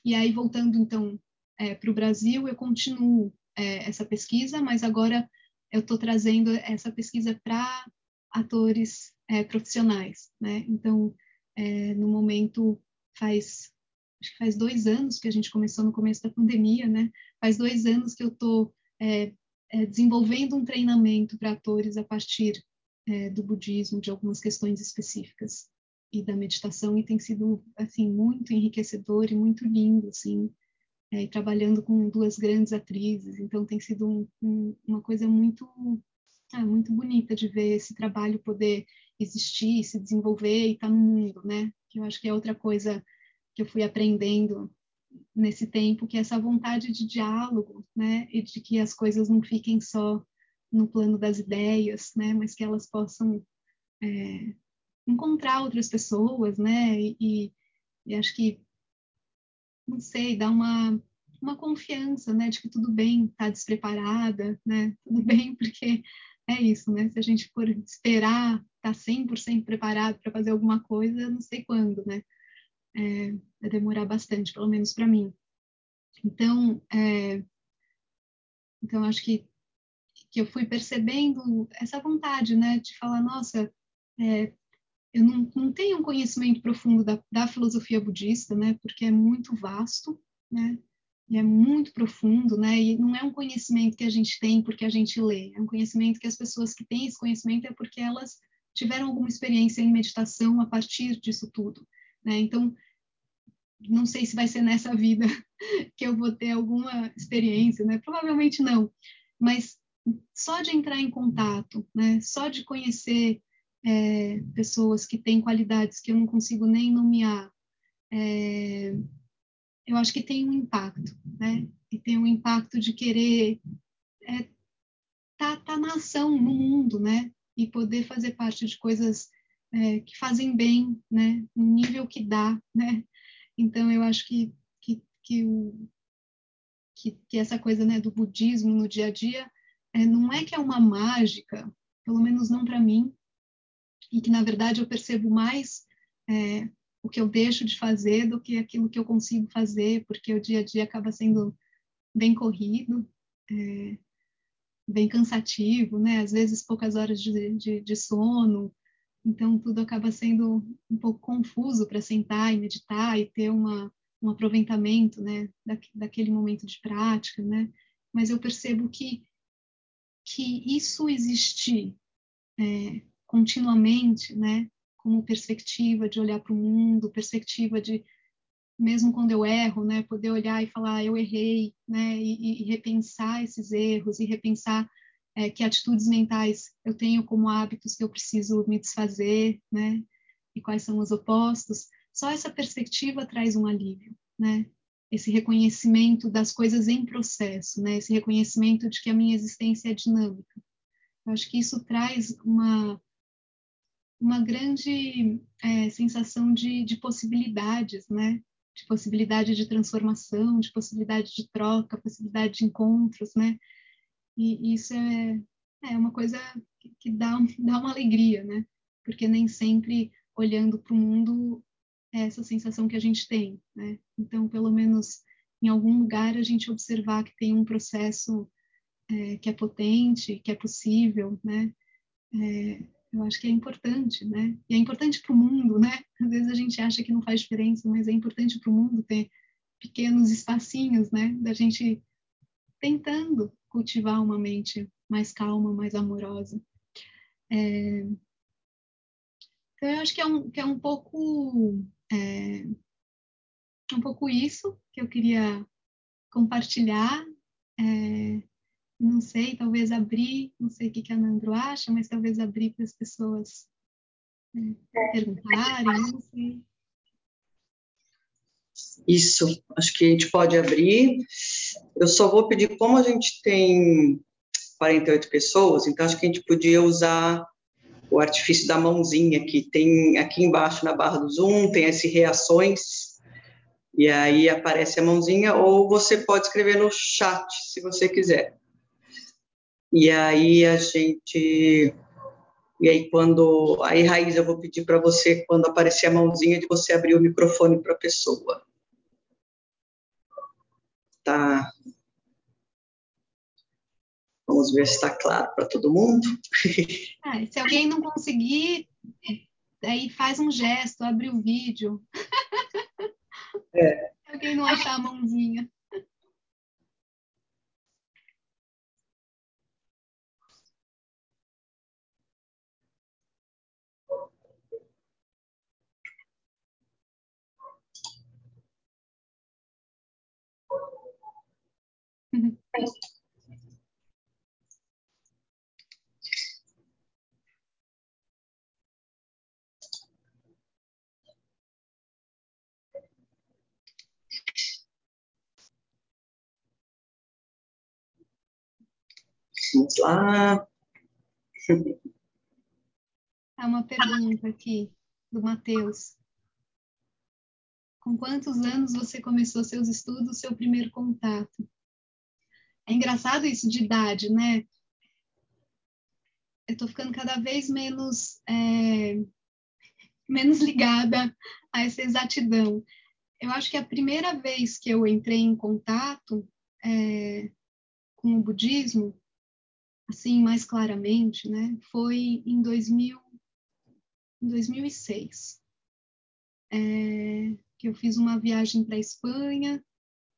e aí voltando então é, para o Brasil, eu continuo é, essa pesquisa, mas agora eu estou trazendo essa pesquisa para atores é, profissionais, né? Então, é, no momento faz acho que faz dois anos que a gente começou no começo da pandemia, né? Faz dois anos que eu estou é, é, desenvolvendo um treinamento para atores a partir é, do budismo, de algumas questões específicas e da meditação, e tem sido assim muito enriquecedor e muito lindo, assim, é, trabalhando com duas grandes atrizes, então tem sido um, um, uma coisa muito ah, muito bonita de ver esse trabalho poder existir, se desenvolver e estar tá no mundo, né? Que eu acho que é outra coisa que eu fui aprendendo nesse tempo, que é essa vontade de diálogo, né, e de que as coisas não fiquem só no plano das ideias, né, mas que elas possam é, encontrar outras pessoas, né, e, e, acho que, não sei, dar uma, uma confiança, né, de que tudo bem estar tá despreparada, né, tudo bem, porque é isso, né, se a gente for esperar estar tá 100% preparado para fazer alguma coisa, não sei quando, né, é, vai demorar bastante, pelo menos para mim. Então, é, então acho que que eu fui percebendo essa vontade, né, de falar, nossa, é, eu não, não, tenho um conhecimento profundo da, da, filosofia budista, né, porque é muito vasto, né, e é muito profundo, né, e não é um conhecimento que a gente tem porque a gente lê, é um conhecimento que as pessoas que têm esse conhecimento é porque elas tiveram alguma experiência em meditação a partir disso tudo, né, então não sei se vai ser nessa vida que eu vou ter alguma experiência, né? Provavelmente não, mas só de entrar em contato, né? Só de conhecer é, pessoas que têm qualidades que eu não consigo nem nomear, é, eu acho que tem um impacto, né? E tem um impacto de querer é, tá, tá na ação no mundo, né? E poder fazer parte de coisas é, que fazem bem, né? No nível que dá, né? Então, eu acho que, que, que, o, que, que essa coisa né, do budismo no dia a dia é, não é que é uma mágica, pelo menos não para mim, e que, na verdade, eu percebo mais é, o que eu deixo de fazer do que aquilo que eu consigo fazer, porque o dia a dia acaba sendo bem corrido, é, bem cansativo, né? Às vezes poucas horas de, de, de sono, então, tudo acaba sendo um pouco confuso para sentar e meditar e ter uma, um aproveitamento né, da, daquele momento de prática. Né? Mas eu percebo que, que isso existir é, continuamente, né, como perspectiva de olhar para o mundo, perspectiva de, mesmo quando eu erro, né, poder olhar e falar, eu errei, né, e, e repensar esses erros e repensar é, que atitudes mentais eu tenho como hábitos que eu preciso me desfazer, né? E quais são os opostos. Só essa perspectiva traz um alívio, né? Esse reconhecimento das coisas em processo, né? Esse reconhecimento de que a minha existência é dinâmica. Eu acho que isso traz uma uma grande é, sensação de, de possibilidades, né? De possibilidade de transformação, de possibilidade de troca, possibilidade de encontros, né? E isso é, é uma coisa que, dá, dá uma alegria, né? Porque nem sempre olhando para o mundo é essa sensação que a gente tem, né? Então, pelo menos em algum lugar a gente observar que tem um processo é, que é potente, que é possível, né? É, eu acho que é importante, né? E é importante para o mundo, né? Às vezes a gente acha que não faz diferença, mas é importante para o mundo ter pequenos espacinhos, né? Da gente tentando cultivar uma mente mais calma, mais amorosa. É... Então, eu acho que é um, que é um pouco é... um pouco isso que eu queria compartilhar. É... Não sei, talvez abrir, não sei o que, que a Nandro acha, mas talvez abrir para as pessoas é, perguntarem, não sei. Isso, acho que a gente pode abrir. Eu só vou pedir, como a gente tem 48 pessoas, então acho que a gente podia usar o artifício da mãozinha que tem aqui embaixo na barra do Zoom, tem esse reações, e aí aparece a mãozinha, ou você pode escrever no chat, se você quiser. E aí a gente e aí, quando. Aí, Raiz, eu vou pedir para você, quando aparecer a mãozinha, de você abrir o microfone para a pessoa. Tá. Vamos ver se está claro para todo mundo. Ah, se alguém não conseguir, aí faz um gesto, abre o vídeo. É. Se alguém não achar a mãozinha. Vamos lá. Há uma pergunta aqui do Matheus. Com quantos anos você começou seus estudos, seu primeiro contato? É engraçado isso de idade, né? Eu tô ficando cada vez menos é, menos ligada a essa exatidão. Eu acho que a primeira vez que eu entrei em contato é, com o budismo, assim mais claramente, né, foi em 2000, em 2006, é, que eu fiz uma viagem para a Espanha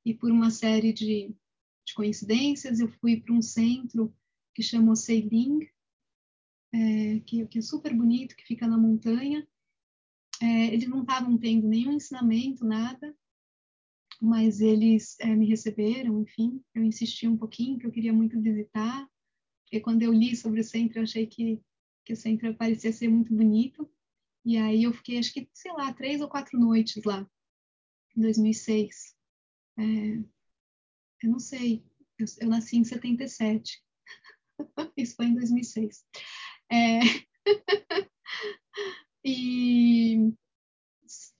e por uma série de de coincidências, eu fui para um centro que chama Seiling, é, que, que, é super bonito, que fica na montanha. É, eles não estavam tendo nenhum ensinamento, nada, mas eles é, me receberam, enfim, eu insisti um pouquinho, que eu queria muito visitar, porque quando eu li sobre o centro, eu achei que, que o centro parecia ser muito bonito, e aí eu fiquei, acho que, sei lá, três ou quatro noites lá, em 2006. É, eu não sei, eu, eu nasci em 77. Isso foi em 2006. É... e,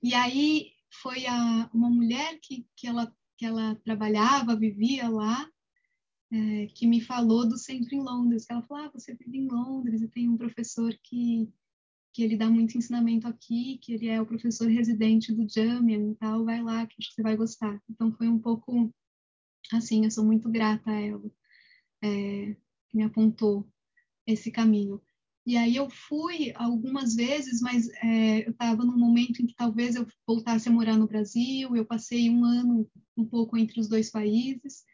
e aí foi a, uma mulher que, que, ela, que ela trabalhava, vivia lá, é, que me falou do centro em Londres. Ela falou, ah, você vive em Londres e tem um professor que, que ele dá muito ensinamento aqui, que ele é o professor residente do Jamian e tal, vai lá que que você vai gostar. Então foi um pouco assim, eu sou muito grata a ela, é, que me apontou esse caminho. E aí eu fui algumas vezes, mas é, eu estava num momento em que talvez eu voltasse a morar no Brasil, eu passei um ano um pouco entre os dois países,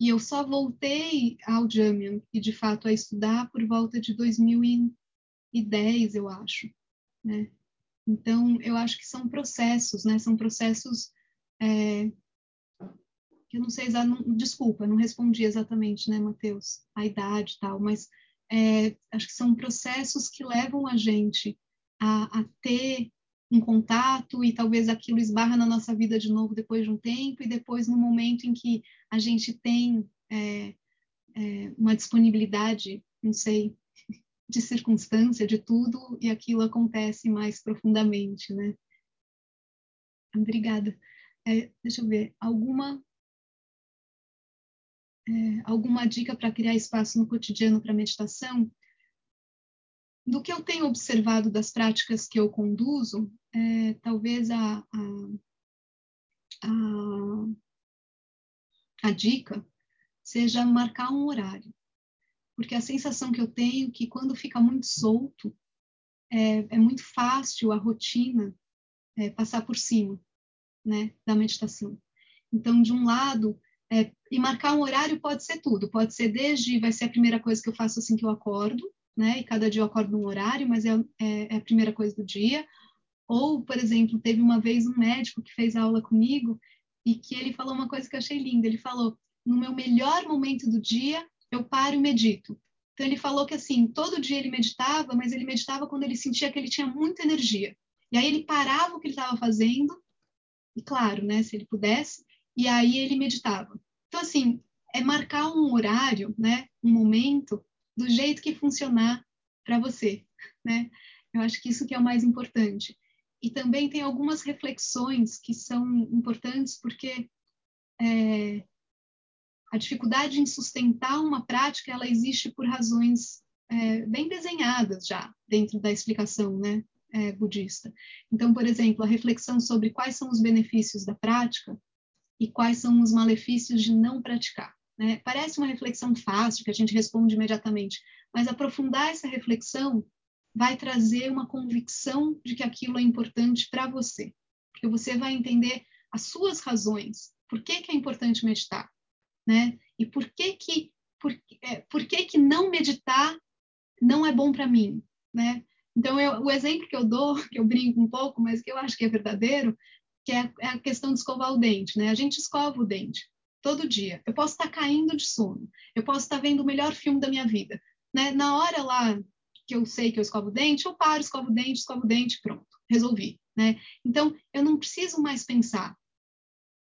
e eu só voltei ao Jamian, e de fato a estudar por volta de 2010, eu acho, né? Então, eu acho que são processos, né? São processos é, eu não sei desculpa, não respondi exatamente, né, Matheus, a idade e tal, mas é, acho que são processos que levam a gente a, a, ter um contato e talvez aquilo esbarra na nossa vida de novo depois de um tempo e depois no momento em que a gente tem é, é, uma disponibilidade, não sei, de circunstância, de tudo, e aquilo acontece mais profundamente, né? Obrigada. É, deixa eu ver, alguma é, alguma dica para criar espaço no cotidiano para meditação? Do que eu tenho observado das práticas que eu conduzo, é, talvez a, a, a, a dica seja marcar um horário. Porque a sensação que eu tenho é que quando fica muito solto, é, é muito fácil a rotina é, passar por cima né, da meditação. Então, de um lado, é, e marcar um horário pode ser tudo, pode ser desde, vai ser a primeira coisa que eu faço assim que eu acordo, né? E cada dia eu acordo num horário, mas é, é, é a primeira coisa do dia. Ou, por exemplo, teve uma vez um médico que fez aula comigo e que ele falou uma coisa que eu achei linda. Ele falou: no meu melhor momento do dia, eu paro e medito. Então ele falou que assim, todo dia ele meditava, mas ele meditava quando ele sentia que ele tinha muita energia. E aí ele parava o que ele estava fazendo, e claro, né, se ele pudesse, e aí ele meditava. Então, assim, é marcar um horário, né, um momento, do jeito que funcionar para você, né? Eu acho que isso que é o mais importante. E também tem algumas reflexões que são importantes, porque é, a dificuldade em sustentar uma prática, ela existe por razões é, bem desenhadas já dentro da explicação, né, é, budista. Então, por exemplo, a reflexão sobre quais são os benefícios da prática e quais são os malefícios de não praticar. Né? Parece uma reflexão fácil, que a gente responde imediatamente, mas aprofundar essa reflexão vai trazer uma convicção de que aquilo é importante para você, porque você vai entender as suas razões, por que, que é importante meditar, né? E por que que por, é, por que que não meditar não é bom para mim, né? Então eu, o exemplo que eu dou, que eu brinco um pouco, mas que eu acho que é verdadeiro, que é, é a questão de escovar o dente, né? A gente escova o dente todo dia. Eu posso estar caindo de sono, eu posso estar vendo o melhor filme da minha vida, né? Na hora lá que eu sei que eu escovo o dente, eu paro, escovo o dente, escovo o dente, pronto, resolvi, né? Então, eu não preciso mais pensar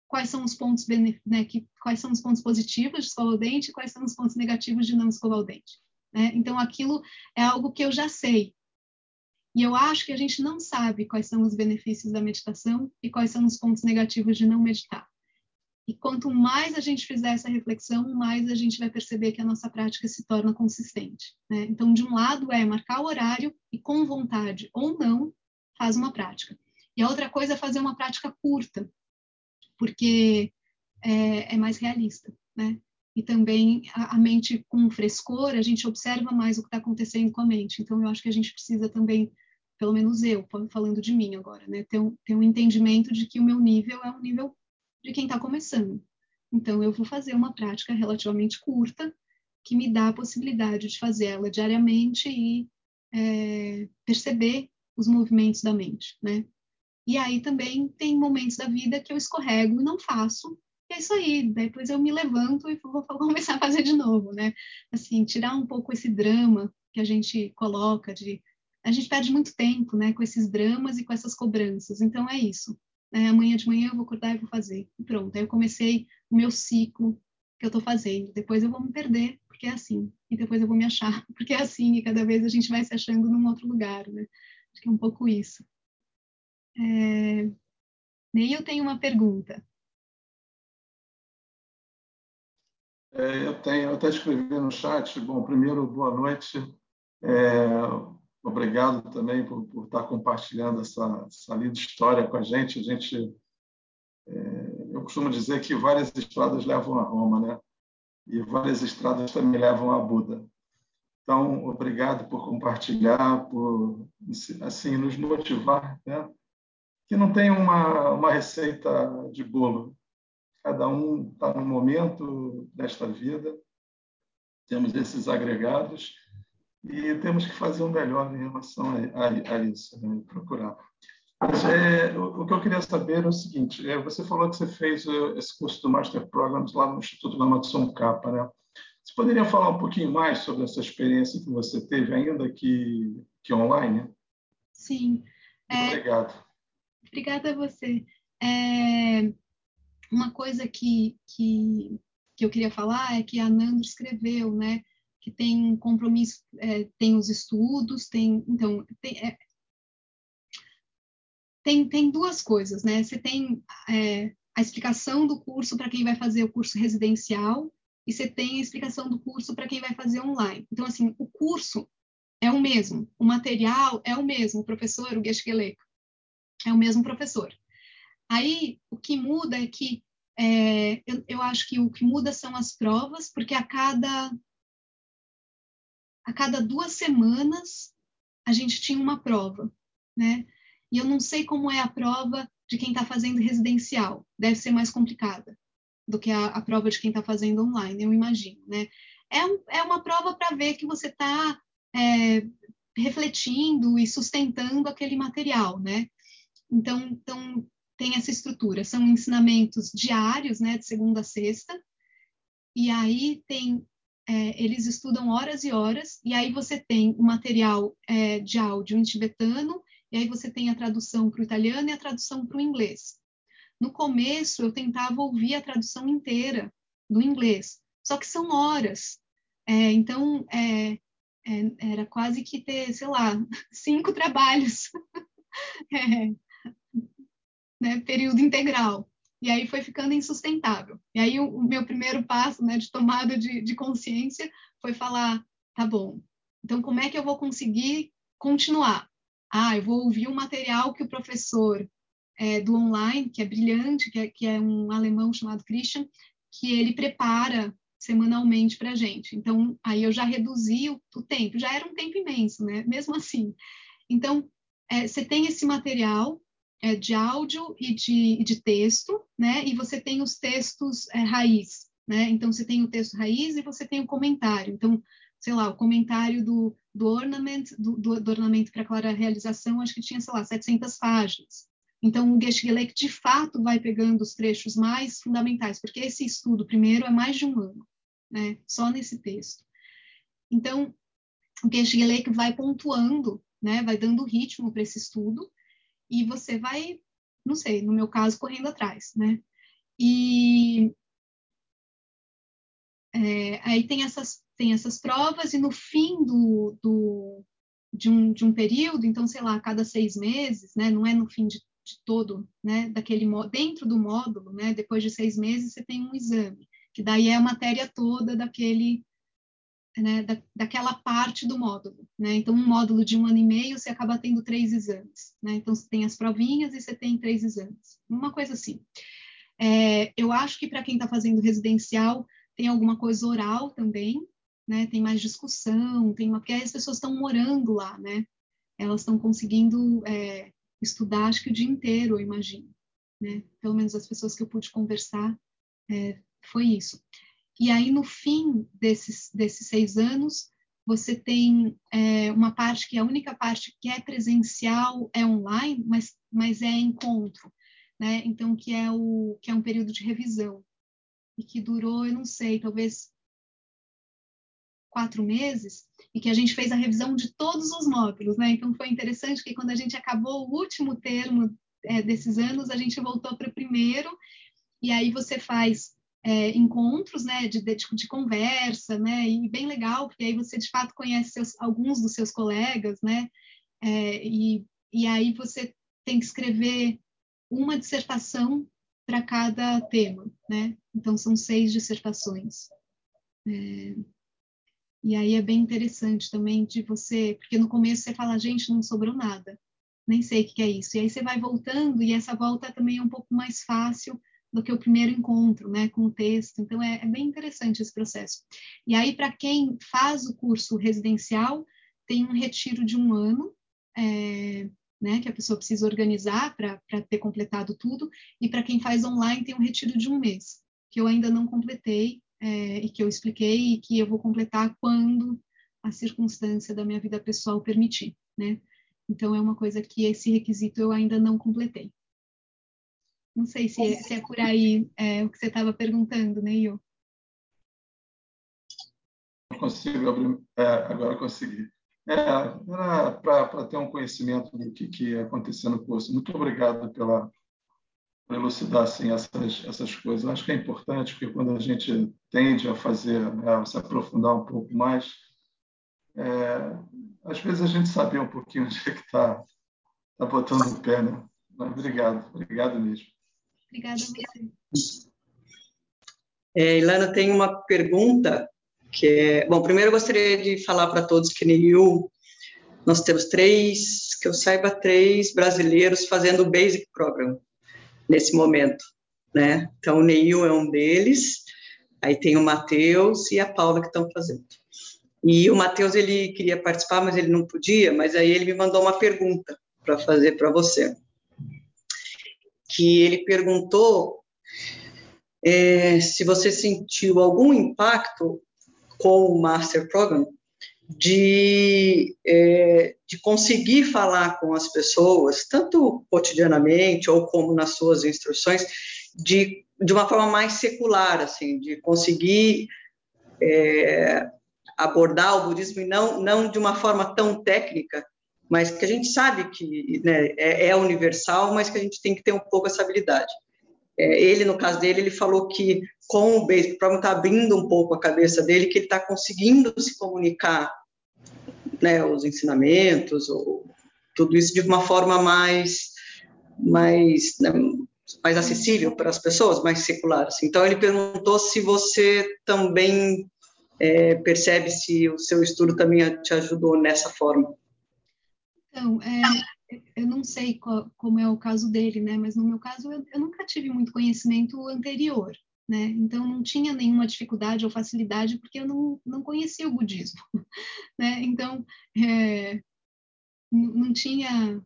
quais são os pontos né, que, quais são os pontos positivos de escovar o dente quais são os pontos negativos de não escovar o dente. Né? Então, aquilo é algo que eu já sei. E eu acho que a gente não sabe quais são os benefícios da meditação e quais são os pontos negativos de não meditar. E quanto mais a gente fizer essa reflexão, mais a gente vai perceber que a nossa prática se torna consistente. Né? Então, de um lado é marcar o horário e com vontade ou não faz uma prática. E a outra coisa é fazer uma prática curta, porque é, é mais realista, né? E também a, a, mente com frescor, a gente observa mais o que está acontecendo com a mente. Então, eu acho que a gente precisa também, pelo menos eu, falando de mim agora, né? Ter um, ter um entendimento de que o meu nível é um nível de quem está começando. Então, eu vou fazer uma prática relativamente curta, que me dá a possibilidade de fazer ela diariamente e é, perceber os movimentos da mente, né? E aí também tem momentos da vida que eu escorrego e não faço, e é isso aí, depois eu me levanto e vou começar a fazer de novo, né? Assim, tirar um pouco esse drama que a gente coloca de a gente perde muito tempo, né, com esses dramas e com essas cobranças. Então é isso é, amanhã de manhã eu vou acordar e vou fazer. E pronto, aí eu comecei o meu ciclo que eu estou fazendo. Depois eu vou me perder, porque é assim. E depois eu vou me achar, porque é assim. E cada vez a gente vai se achando num outro lugar, né? Acho que é um pouco isso. É... Nem eu tenho uma pergunta. É, eu tenho, eu até escrevi no chat. Bom, primeiro, boa noite. É, Obrigado também por, por estar compartilhando essa, essa linda história com a gente. A gente é, eu costumo dizer que várias estradas levam a Roma, né? E várias estradas também levam a Buda. Então, obrigado por compartilhar, por assim nos motivar, né? Que não tem uma, uma receita de bolo. Cada um está no momento desta vida. Temos esses agregados e temos que fazer o melhor em relação a, a, a isso, né? procurar. Mas, é, o, o, que eu queria saber é o seguinte: é, você falou que você fez é, esse curso do Master Programs lá no Instituto Lamatson Capa, né? Você poderia falar um pouquinho mais sobre essa experiência que você teve, ainda que, que online? Sim. É, Obrigado. Obrigada a você. É, uma coisa que, que, que eu queria falar é que a Nando escreveu, né? Que tem compromisso, é, tem os estudos, tem, então, tem, é, tem, tem, duas coisas, né? Você tem é, a explicação do curso para quem vai fazer o curso residencial e você tem a explicação do curso para quem vai fazer online. Então, assim, o curso é o mesmo, o material é o mesmo, o professor, o Geschkelek, é o mesmo professor. Aí, o que muda é que é, eu, eu, acho que o que muda são as provas, porque a cada a cada duas semanas a gente tinha uma prova, né? E eu não sei como é a prova de quem está fazendo residencial, deve ser mais complicada do que a, a prova de quem está fazendo online, eu imagino, né? É, um, é uma prova para ver que você está é, refletindo e sustentando aquele material, né? Então, então tem essa estrutura, são ensinamentos diários, né, de segunda a sexta, e aí tem é, eles estudam horas e horas, e aí você tem o material é, de áudio em tibetano, e aí você tem a tradução para o italiano e a tradução para o inglês. No começo, eu tentava ouvir a tradução inteira do inglês, só que são horas. É, então, é, é, era quase que ter, sei lá, cinco trabalhos, é, né, período integral. E aí foi ficando insustentável. E aí o, o meu primeiro passo né, de tomada de, de consciência foi falar: tá bom, então como é que eu vou conseguir continuar? Ah, eu vou ouvir um material que o professor é, do online, que é brilhante, que é, que é um alemão chamado Christian, que ele prepara semanalmente para a gente. Então, aí eu já reduzi o, o, tempo, já era um tempo imenso, né? Mesmo assim. Então, é, você tem esse material é, de áudio e de, de, texto, né? E você tem os textos é, raiz, né? Então, você tem o texto raiz e você tem o comentário. Então, sei lá, o comentário do, do do, do, do ornamento para clara realização, acho que tinha, sei lá, 700 páginas. Então, o Geschgelec, de fato, vai pegando os trechos mais fundamentais, porque esse estudo, primeiro, é mais de um ano, né? Só nesse texto. Então, o Geschgelec vai pontuando, né? Vai dando ritmo para esse estudo, e você vai, não sei, no meu caso, correndo atrás, né? E é, aí tem essas, tem essas provas, e no fim do, do, de, um, de um período, então, sei lá, a cada seis meses, né? Não é no fim de de todo, né, daquele dentro do módulo, né, depois de seis meses você tem um exame, que daí é a matéria toda daquele, né, da, daquela parte do módulo, né, então um módulo de um ano e meio você acaba tendo três exames, né, então você tem as provinhas e você tem três exames, uma coisa assim. É, eu acho que para quem está fazendo residencial tem alguma coisa oral também, né, tem mais discussão, tem uma, porque as pessoas estão morando lá, né, elas estão conseguindo é, estudar, acho que o dia inteiro, eu imagino. Né? Pelo menos as pessoas que eu pude conversar, é, foi isso. E aí, no fim desses, desses seis anos, você tem é, uma parte que é a única parte que é presencial é online, mas, mas é encontro, né? Então, que é, o, que é um período de revisão. E que durou, eu não sei, talvez quatro meses e que a gente fez a revisão de todos os módulos, né? Então foi interessante que quando a gente acabou o último termo é, desses anos, a gente voltou para o primeiro e aí você faz é, encontros, né, de, de, de, conversa, né, e bem legal porque aí você de fato conhece seus, alguns dos seus colegas, né, é, e, e aí você tem que escrever uma dissertação para cada tema, né? Então são seis dissertações. É, e aí é bem interessante também de você, porque no começo você fala, gente, não sobrou nada, nem sei o que é isso. E aí você vai voltando e essa volta também é um pouco mais fácil do que o primeiro encontro, né, com o texto. Então é, é bem interessante esse processo. E aí para quem faz o curso residencial tem um retiro de um ano, é, né, que a pessoa precisa organizar para ter completado tudo. E para quem faz online tem um retiro de um mês, que eu ainda não completei, é, e que eu expliquei e que eu vou completar quando a circunstância da minha vida pessoal permitir, né? Então é uma coisa que esse requisito eu ainda não completei. Não sei se é, se é por aí é, o que você estava perguntando, né, Io? Consigo abrir, é, agora consegui. É, para ter um conhecimento do que, que acontecer no curso. Muito obrigado pela, elucidar assim, essas, essas coisas. Eu acho que é importante, porque quando a gente tende a fazer, né, se aprofundar um pouco mais, é, às vezes a gente sabe um pouquinho onde é que está tá botando o pé. Né? Obrigado, obrigado mesmo. Obrigada você. É, Ilana, tem uma pergunta que é... Bom, primeiro eu gostaria de falar para todos que NIU, nós temos três, que eu saiba, três brasileiros fazendo o Basic Program nesse momento, né? Então, o Neil é um deles, aí tem o Matheus e a Paula que estão fazendo. E o Matheus, ele queria participar, mas ele não podia, mas aí ele me mandou uma pergunta para fazer para você. Que ele perguntou é, se você sentiu algum impacto com o Master Program de, é, de conseguir falar com as pessoas, tanto cotidianamente ou como nas suas instruções, de, de uma forma mais secular, assim, de conseguir é, abordar o budismo e não, não de uma forma tão técnica, mas que a gente sabe que né, é, é, universal, mas que a gente tem que ter um pouco essa habilidade. É, ele, no caso dele, ele falou que com o Basic Program está abrindo um pouco a cabeça dele, que ele está conseguindo se comunicar, né, os ensinamentos, ou tudo isso de uma forma mais, mais né, mais acessível para as pessoas, mais secular. Assim. Então ele perguntou se você também é, percebe se o seu estudo também te ajudou nessa forma. Então, é, eu não sei qual, como é o caso dele, né? Mas no meu caso eu, eu nunca tive muito conhecimento anterior, né? Então não tinha nenhuma dificuldade ou facilidade porque eu não, não conhecia o budismo, né? Então é, não, tinha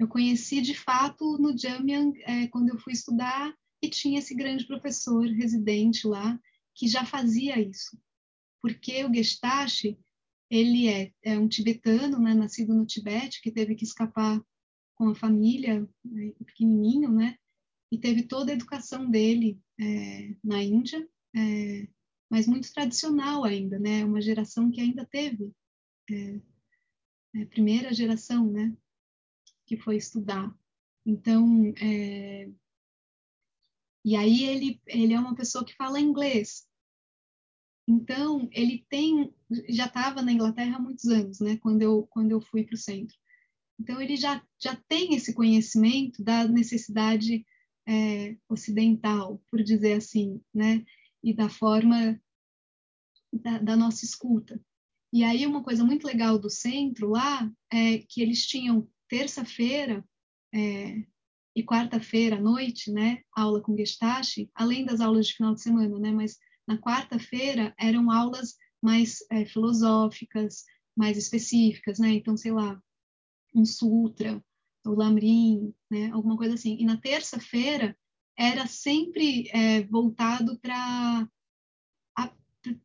eu conheci de fato no Jamyang é, quando eu fui estudar e tinha esse grande professor residente lá que já fazia isso. Porque o Gestache, ele é, é um tibetano, né, nascido no Tibete, que teve que escapar com a família, né, pequenininho, né, e teve toda a educação dele é, na Índia, é, mas muito tradicional ainda, né, uma geração que ainda teve, é, é primeira geração, né, que foi estudar. Então, é... e aí ele, ele é uma pessoa que fala inglês. Então, ele tem, já estava na Inglaterra há muitos anos, né, quando eu, quando eu fui para o centro. Então, ele já, já tem esse conhecimento da necessidade é, ocidental, por dizer assim, né, e da forma da, da nossa escuta. E aí, uma coisa muito legal do centro lá é que eles tinham terça-feira é, e quarta-feira à noite, né, aula com Gestache, além das aulas de final de semana, né, mas na quarta-feira eram aulas mais é, filosóficas, mais específicas, né, então, sei lá, um sutra, o lamrim, né, alguma coisa assim. E na terça-feira era sempre é, voltado para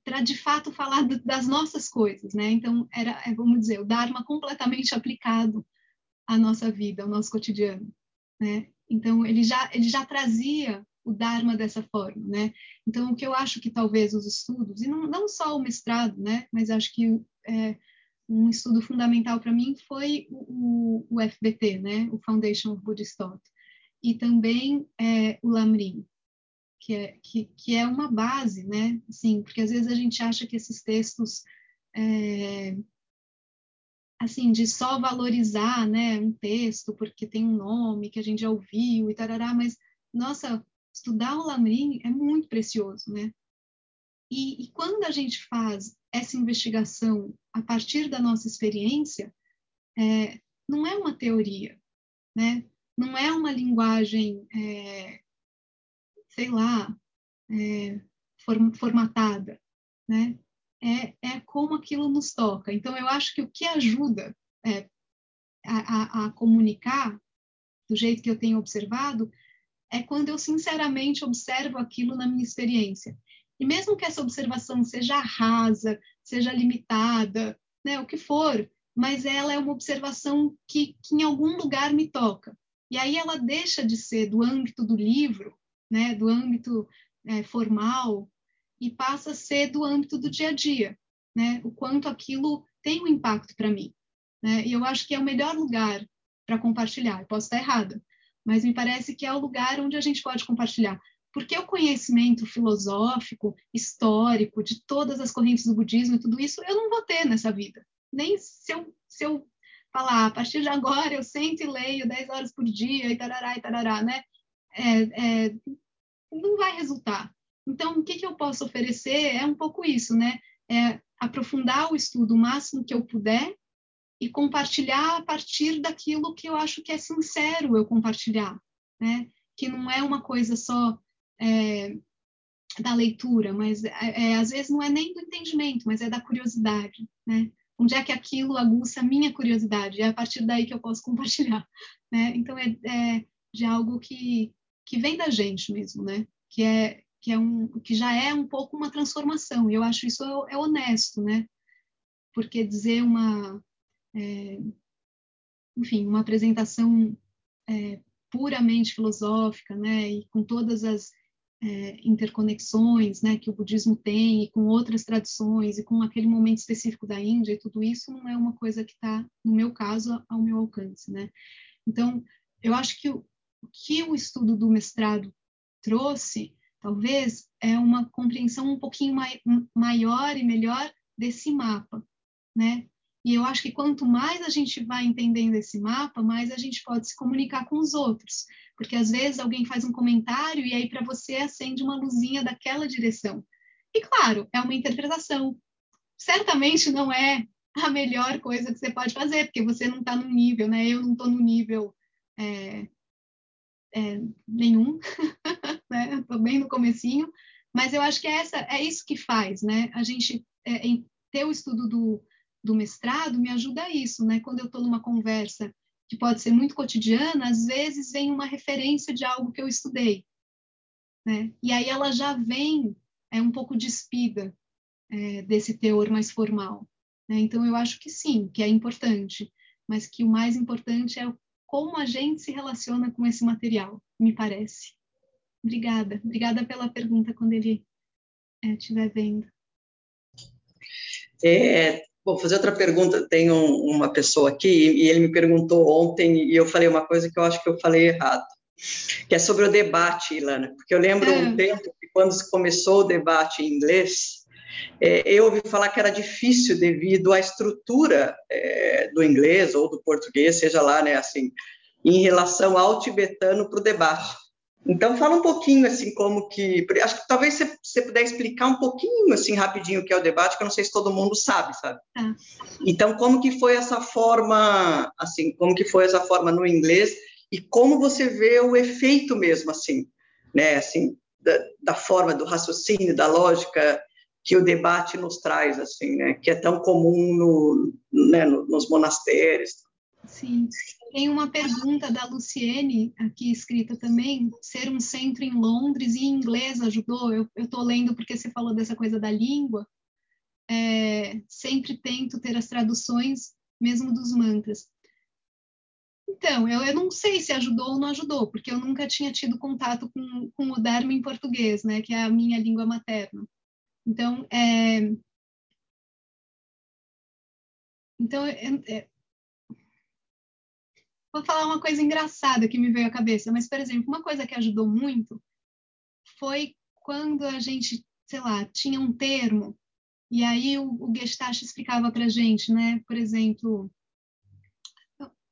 para de fato falar das nossas coisas, né? Então era, é, vamos dizer, o Dharma completamente aplicado a nossa vida, o nosso cotidiano, né? Então ele já ele já trazia o Dharma dessa forma, né? Então o que eu acho que talvez os estudos e não, não só o mestrado, né? Mas acho que é, um estudo fundamental para mim foi o, o, FBT, né? O Foundation of Buddhist Thought e também é, o Lamrim, que é, que, que é uma base, né? Assim, porque às vezes a gente acha que esses textos é, assim, de só valorizar, né, um texto porque tem um nome que a gente já ouviu e tarará, mas, nossa, estudar o Lamrim é muito precioso, né? E, e, quando a gente faz essa investigação a partir da nossa experiência, é, não é uma teoria, né? Não é uma linguagem, é, sei lá, é, formatada, né? é, é como aquilo nos toca. Então, eu acho que o que ajuda é, a, a, a comunicar, do jeito que eu tenho observado, é quando eu sinceramente observo aquilo na minha experiência. E mesmo que essa observação seja rasa, seja limitada, né, o que for, mas ela é uma observação que, que em algum lugar me toca. E aí ela deixa de ser do âmbito do livro, né, do âmbito é, formal, e passa a ser do âmbito do dia a dia, né? O quanto aquilo tem um impacto para mim, né? E eu acho que é o melhor lugar para compartilhar. posso estar errada, mas me parece que é o lugar onde a gente pode compartilhar. Porque o conhecimento filosófico, histórico, de todas as correntes do budismo e tudo isso, eu não vou ter nessa vida. Nem se eu, se eu falar, a partir de agora eu sento e leio 10 horas por dia e tarará e tarará, né? É, é, não vai resultar. Então, o que, que eu posso oferecer é um pouco isso, né? É aprofundar o estudo o máximo que eu puder e compartilhar a partir daquilo que eu acho que é sincero eu compartilhar, né? Que não é uma coisa só é, da leitura, mas é, é, às vezes não é nem do entendimento, mas é da curiosidade, né? Onde é que aquilo aguça a minha curiosidade? É a partir daí que eu posso compartilhar, né? Então é, é de algo que que vem da gente mesmo, né? Que é que é um que já é um pouco uma transformação. E eu acho isso é, honesto, né? Porque dizer uma, é, enfim, uma apresentação é, puramente filosófica, né? E com todas as é, interconexões, né? Que o budismo tem e com outras tradições e com aquele momento específico da Índia e tudo isso não é uma coisa que está, no meu caso, ao meu alcance, né? Então, eu acho que o que o estudo do mestrado trouxe talvez, é uma compreensão um pouquinho mai, maior e melhor desse mapa, né? E eu acho que quanto mais a gente vai entendendo esse mapa, mais a gente pode se comunicar com os outros. Porque às vezes alguém faz um comentário e aí para você acende uma luzinha daquela direção. E claro, é uma interpretação. Certamente não é a melhor coisa que você pode fazer, porque você não está no nível, né? Eu não estou no nível é, é, nenhum, né? Estou bem no comecinho, mas eu acho que é, essa, é isso que faz, né? A gente é, ter o estudo do, do mestrado me ajuda a isso, né? Quando eu estou numa conversa que pode ser muito cotidiana, às vezes vem uma referência de algo que eu estudei, né? E aí ela já vem é um pouco despida é, desse teor mais formal. Né? Então, eu acho que sim, que é importante, mas que o mais importante é como a gente se relaciona com esse material, me parece. Obrigada, obrigada pela pergunta quando ele estiver é, vendo. É, vou fazer outra pergunta. Tem um, uma pessoa aqui e ele me perguntou ontem e eu falei uma coisa que eu acho que eu falei errado, que é sobre o debate, Ilana, porque eu lembro um tempo que quando começou o debate em inglês, é, eu ouvi falar que era difícil devido à estrutura é, do inglês ou do português, seja lá, né, assim, em relação ao tibetano para o debate. Então, fala um pouquinho, assim, como que... Acho que talvez você, você puder explicar um pouquinho, assim, rapidinho o que é o debate, que eu não sei se todo mundo sabe, sabe? Ah. Então, como que foi essa forma, assim, como que foi essa forma no inglês e como você vê o efeito mesmo, assim, né, assim, da, da forma, do raciocínio, da lógica que o debate nos traz, assim, né? Que é tão comum no, né, nos monastérios. Sim. Tem uma pergunta da Luciene, aqui escrita também, ser um centro em Londres e inglês ajudou? Eu estou lendo porque você falou dessa coisa da língua. É, sempre tento ter as traduções, mesmo dos mantras. Então, eu, eu, não sei se ajudou ou não ajudou, porque eu nunca tinha tido contato com, com o Dharma em português, né, que é a minha língua materna. Então, é, então é, é, vou falar uma coisa engraçada que me veio à cabeça, mas, por exemplo, uma coisa que ajudou muito foi quando a gente, sei lá, tinha um termo, e aí o, o Gestalt explicava para gente, né? Por exemplo,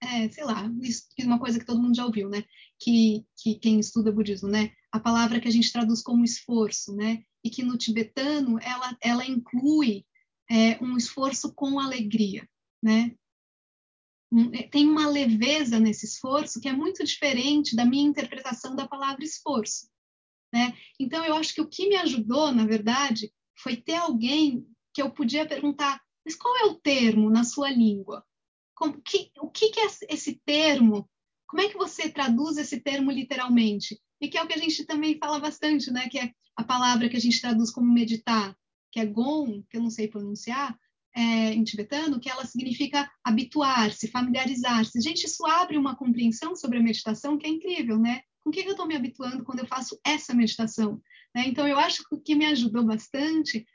é, sei lá, isso, uma coisa que todo mundo já ouviu, né? Que, que quem estuda budismo, né? A palavra que a gente traduz como esforço, né? e que no tibetano ela, ela inclui é, um esforço com alegria, né? É, tem uma leveza nesse esforço que é muito diferente da minha interpretação da palavra esforço, né? Então eu acho que o que me ajudou, na verdade, foi ter alguém que eu podia perguntar, mas qual é o termo na sua língua? Como, que, o que, que é esse termo? Como é que você traduz esse termo literalmente? E que é o que a gente também fala bastante, né? Que é a palavra que a gente traduz como meditar, que é gon, que eu não sei pronunciar, é, em tibetano, que ela significa habituar-se, familiarizar-se. Gente, isso abre uma compreensão sobre a meditação que é incrível, né? Com o que eu estou me habituando quando eu faço essa meditação? Né? Então, eu acho que o que me ajudou bastante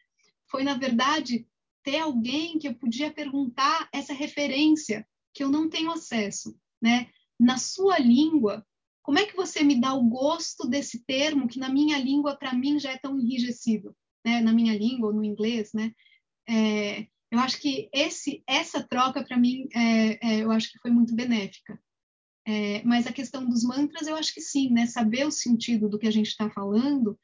foi, na verdade, ter alguém que eu podia perguntar essa referência que eu não tenho acesso, né? Na sua língua, como é que você me dá o gosto desse termo que na minha língua, para mim, já é tão enrijecido? Né? Na minha língua, ou no inglês, né? É, eu acho que esse, essa troca, para mim, é, é, eu acho que foi muito benéfica. É, mas a questão dos mantras, eu acho que sim, né? Saber o sentido do que a gente está falando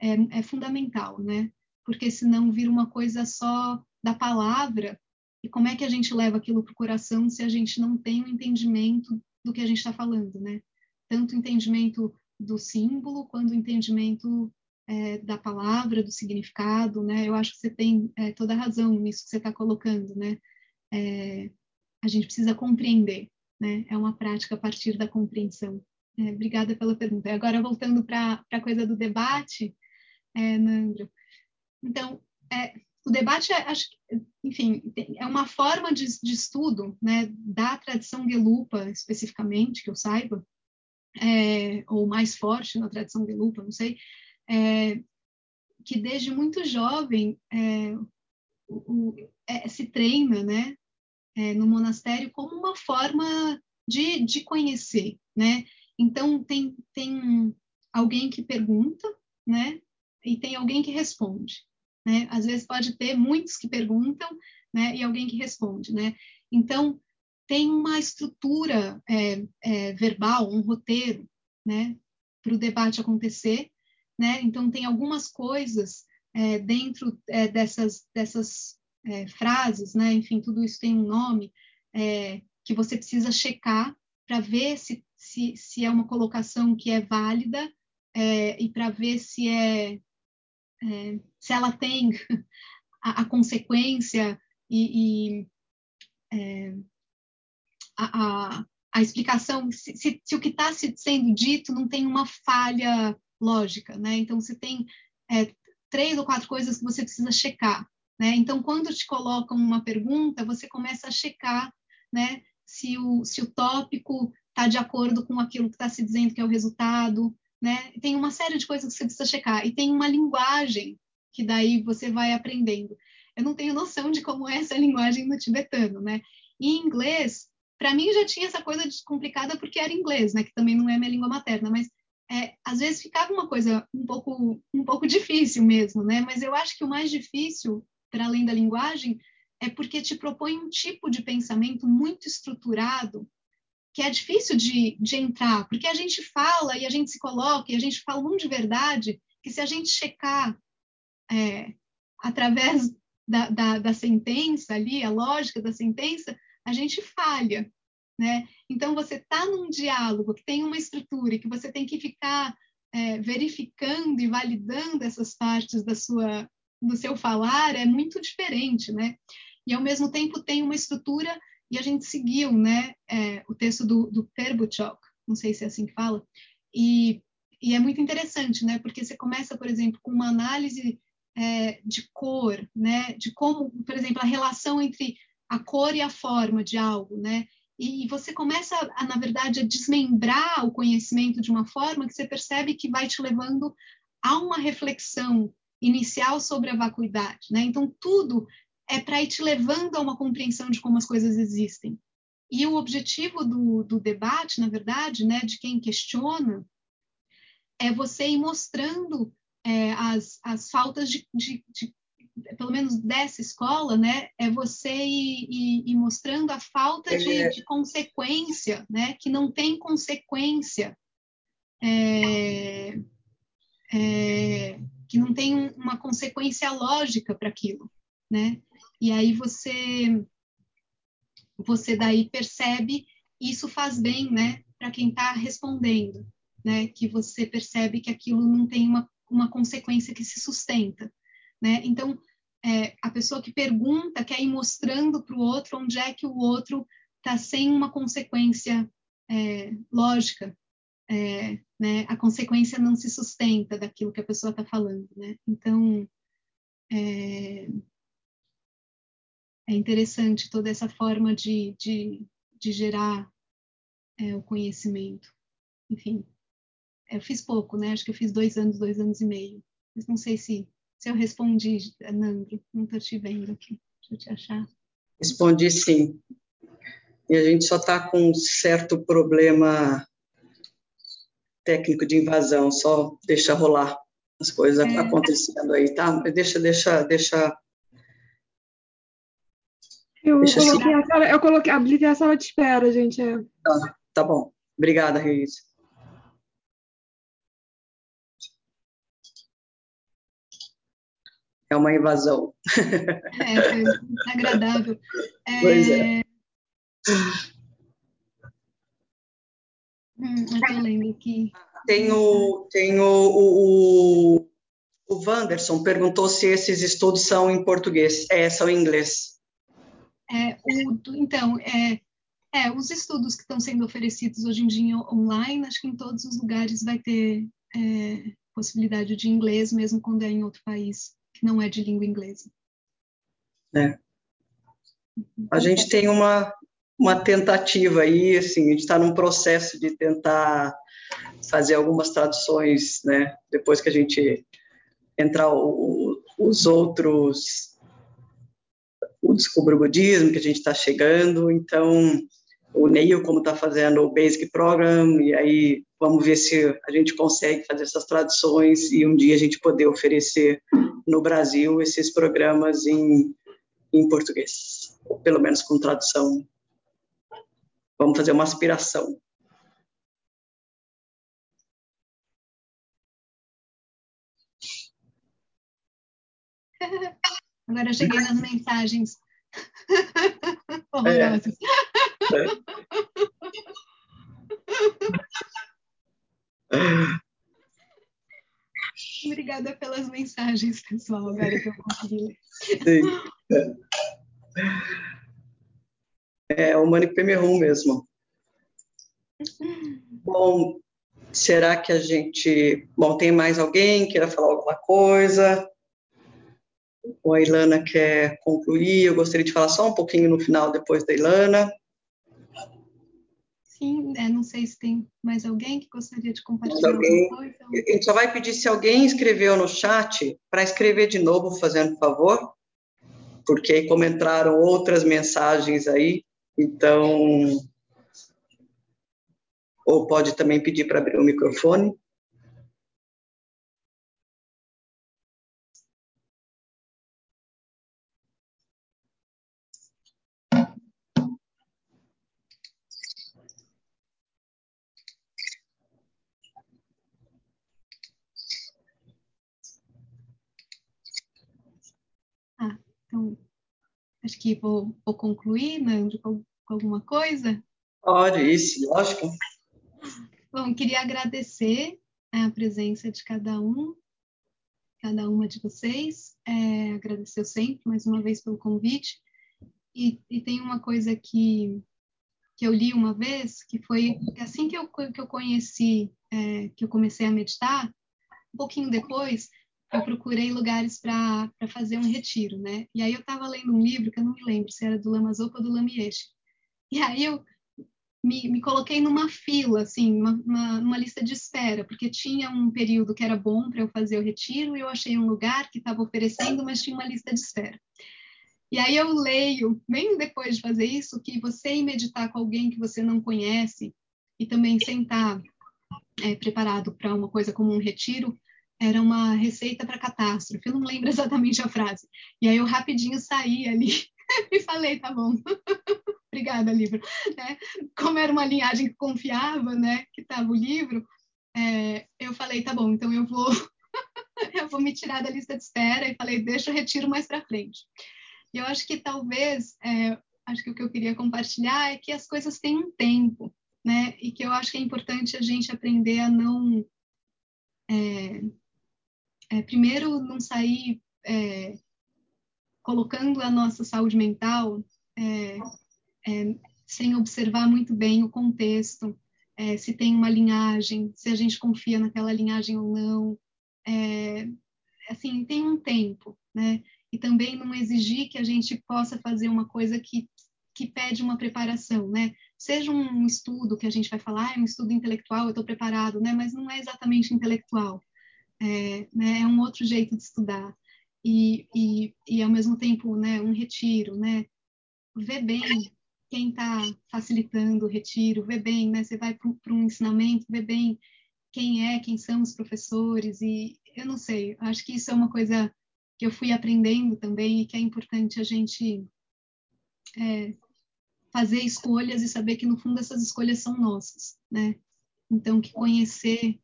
é, é fundamental, né? Porque senão vira uma coisa só da palavra. E como é que a gente leva aquilo para o coração se a gente não tem o um entendimento do que a gente está falando, né? tanto o entendimento do símbolo quanto o entendimento é, da palavra, do significado, né? Eu acho que você tem é, toda a razão nisso que você está colocando, né? É, a gente precisa compreender, né? É uma prática a partir da compreensão. Obrigada pela pergunta. E agora, voltando para a coisa do debate, é, Nandro. Então, é, o debate, é, acho, enfim, é uma forma de, de estudo né, da tradição Gelupa, especificamente, que eu saiba, é, ou mais forte na tradição Gelupa, não sei, é, que desde muito jovem é, o, é, se treina né, é, no monastério como uma forma de, de conhecer. Né? Então, tem, tem alguém que pergunta né, e tem alguém que responde. Né? Às vezes pode ter muitos que perguntam, né? E alguém que responde, né? Então tem uma estrutura é, é, verbal, um roteiro, né? Para o debate acontecer, né? Então tem algumas coisas é, dentro é, dessas dessas é, frases, né? Enfim, tudo isso tem um nome é, que você precisa checar para ver se, se, se, é uma colocação que é válida é, e para ver se é, é, se ela tem a, a consequência e, e a, a, a, explicação, se, se, se o que está sendo dito não tem uma falha lógica, né? Então, se tem é, três ou quatro coisas que você precisa checar, né? Então, quando te colocam uma pergunta, você começa a checar, né? Se o, se o tópico está de acordo com aquilo que está se dizendo que é o resultado, né? Tem uma série de coisas que você precisa checar e tem uma linguagem que daí você vai aprendendo. Eu não tenho noção de como é essa linguagem no tibetano, né? E em inglês, para mim já tinha essa coisa complicada porque era inglês, né? Que também não é minha língua materna, mas é, às vezes ficava uma coisa um pouco um pouco difícil mesmo, né? Mas eu acho que o mais difícil, para além da linguagem, é porque te propõe um tipo de pensamento muito estruturado que é difícil de, de entrar, porque a gente fala e a gente se coloca e a gente fala um de verdade que se a gente checar é, através da, da, da, sentença ali, a lógica da sentença, a gente falha, né? Então, você está num diálogo que tem uma estrutura e que você tem que ficar é, verificando e validando essas partes da sua, do seu falar, é muito diferente, né? E, ao mesmo tempo, tem uma estrutura e a gente seguiu né, é, o texto do, do Perbuchok, não sei se é assim que fala, e, e é muito interessante, né, porque você começa, por exemplo, com uma análise é, de cor, né, de como, por exemplo, a relação entre a cor e a forma de algo, né, e você começa, a, na verdade, a desmembrar o conhecimento de uma forma que você percebe que vai te levando a uma reflexão inicial sobre a vacuidade, né? Então tudo é para ir te levando a uma compreensão de como as coisas existem. E o objetivo do, do debate, na verdade, né, de quem questiona, é você ir mostrando é, as, as faltas de, de, de, pelo menos dessa escola, né, é você ir, mostrando a falta de, é. de, consequência, né, que não tem consequência, é, é, que não tem uma consequência lógica para aquilo, né? E aí você você daí percebe isso faz bem, né, para quem está respondendo, né, que você percebe que aquilo não tem uma, uma consequência que se sustenta, né? Então é, a pessoa que pergunta quer ir mostrando para o outro onde é que o outro está sem uma consequência é, lógica, é, né? A consequência não se sustenta daquilo que a pessoa está falando, né? Então é, é interessante toda essa forma de, de, de gerar é, o conhecimento. Enfim, eu fiz pouco, né? Acho que eu fiz dois anos, dois anos e meio. Mas não sei se, se eu respondi, Nandro. Não estou te vendo aqui. Deixa eu te achar. Respondi sim. E a gente só está com um certo problema técnico de invasão, só deixa rolar as coisas é. acontecendo aí, tá? Deixa, deixa, deixa eu Deixa coloquei, a sala, eu coloquei, habilitei a sala de espera, gente. É. Tá, tá bom. Obrigada, Reis. É uma invasão. É, foi agradável. É... Pois é. Hum, eu. Tem o, tem o, o, o Wanderson perguntou se esses estudos são em português. É, são em inglês. É, o, então, é, é, os estudos que estão sendo oferecidos hoje em dia online, acho que em todos os lugares vai ter é, possibilidade de inglês, mesmo quando é em outro país que não é de língua inglesa. É. A gente tem uma, uma tentativa aí, assim, a gente está num processo de tentar fazer algumas traduções, né? Depois que a gente entrar o, os outros o Descubra o Budismo, que a gente está chegando, então o Neil, como está fazendo o Basic Program, e aí vamos ver se a gente consegue fazer essas traduções e um dia a gente poder oferecer no Brasil esses programas em, em português, ou pelo menos com tradução. Vamos fazer uma aspiração. Agora eu cheguei nas mensagens horrorosas. É. Obrigada pelas mensagens, pessoal. Agora que eu consegui ler. É o Manic Pemerum mesmo. Bom, será que a gente. Bom, tem mais alguém que queira falar alguma coisa? Ou a Ilana quer concluir? Eu gostaria de falar só um pouquinho no final, depois da Ilana. É, não sei se tem mais alguém que gostaria de compartilhar alguém, alguma coisa. A gente só vai pedir se alguém escreveu no chat, para escrever de novo, fazendo favor, porque aí como entraram outras mensagens aí, então... Ou pode também pedir para abrir o microfone. Então, acho que vou, vou concluir, Nando, com, com alguma coisa. Pode, isso, lógico. Bom, queria agradecer a presença de cada um, cada uma de vocês. É, agradecer sempre, mais uma vez, pelo convite. E, e, tem uma coisa que, que eu li uma vez, que foi assim que eu, que eu conheci, é, que eu comecei a meditar, um pouquinho depois, eu procurei lugares para fazer um retiro, né? E aí eu estava lendo um livro que eu não me lembro se era do Lama Zopa ou do Lamieche. E aí eu me, me coloquei numa fila, assim, uma, uma, numa lista de espera, porque tinha um período que era bom para eu fazer o retiro e eu achei um lugar que estava oferecendo, mas tinha uma lista de espera. E aí eu leio, bem depois de fazer isso, que você ir meditar com alguém que você não conhece e também sentar é, preparado para uma coisa como um retiro, era uma receita para catástrofe, eu não lembro exatamente a frase. E aí eu rapidinho saí ali e falei, tá bom, obrigada, livro. Né? Como era uma linhagem que confiava, né, que estava o livro, é, eu falei, tá bom, então eu vou, eu vou me tirar da lista de espera e falei, deixa eu retiro mais para frente. E eu acho que talvez, é, acho que o que eu queria compartilhar é que as coisas têm um tempo, né, e que eu acho que é importante a gente aprender a não é, é, primeiro, não sair é, colocando a nossa saúde mental é, é sem observar muito bem o contexto, é, se tem uma linhagem, se a gente confia naquela linhagem ou não. Assim, tem um tempo, né? E também não exigir que a gente possa fazer uma coisa que, que pede uma preparação, né? Seja um estudo que a gente vai falar, ah, é um estudo intelectual, eu estou preparado, né? Mas não é exatamente intelectual é, né, é um outro jeito de estudar e, e, e ao mesmo tempo né, um retiro, né, vê bem quem está facilitando o retiro, vê bem, né, você vai para um ensinamento, vê bem quem é, quem são os professores e eu não sei, acho que isso é uma coisa que eu fui aprendendo também e que é importante a gente é, fazer escolhas e saber que no fundo essas escolhas são nossas, né? Então que conhecer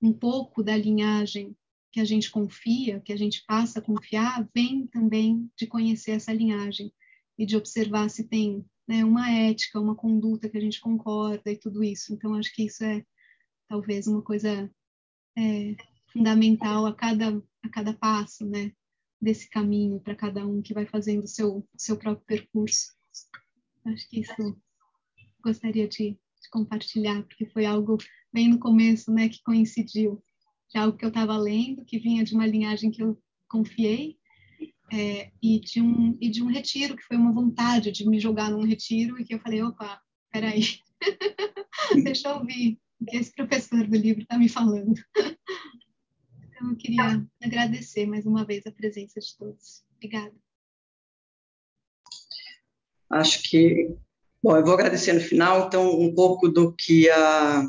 um pouco da linhagem que a gente confia, que a gente passa a confiar, vem também de conhecer essa linhagem e de observar se tem né, uma ética, uma conduta que a gente concorda e tudo isso. Então, acho que isso é talvez uma coisa é, fundamental a cada, a cada passo, né, desse caminho para cada um que vai fazendo o seu, seu próprio percurso. Acho que isso gostaria de, de compartilhar, porque foi algo bem no começo, né, que coincidiu. De algo que eu estava lendo, que vinha de uma linhagem que eu confiei, é, e, de um, e de um retiro, que foi uma vontade de me jogar num retiro, e que eu falei, opa, peraí, deixa eu ouvir o que esse professor do livro está me falando. então, eu queria agradecer mais uma vez a presença de todos. Obrigada. Acho que, bom, eu vou agradecer no final, então, um pouco do que a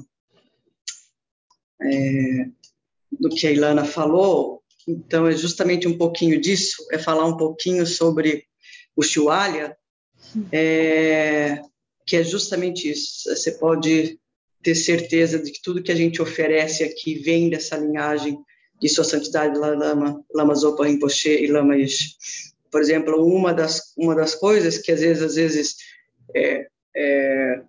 é, do que a Ilana falou, então é justamente um pouquinho disso, é falar um pouquinho sobre o Shualya, é, que é justamente isso. Você pode ter certeza de que tudo que a gente oferece aqui vem dessa linhagem de Sua Santidade Lama, Lama Zopa Rinpoche e Lama Ish. Por exemplo, uma das, uma das coisas que às vezes, às vezes é, é,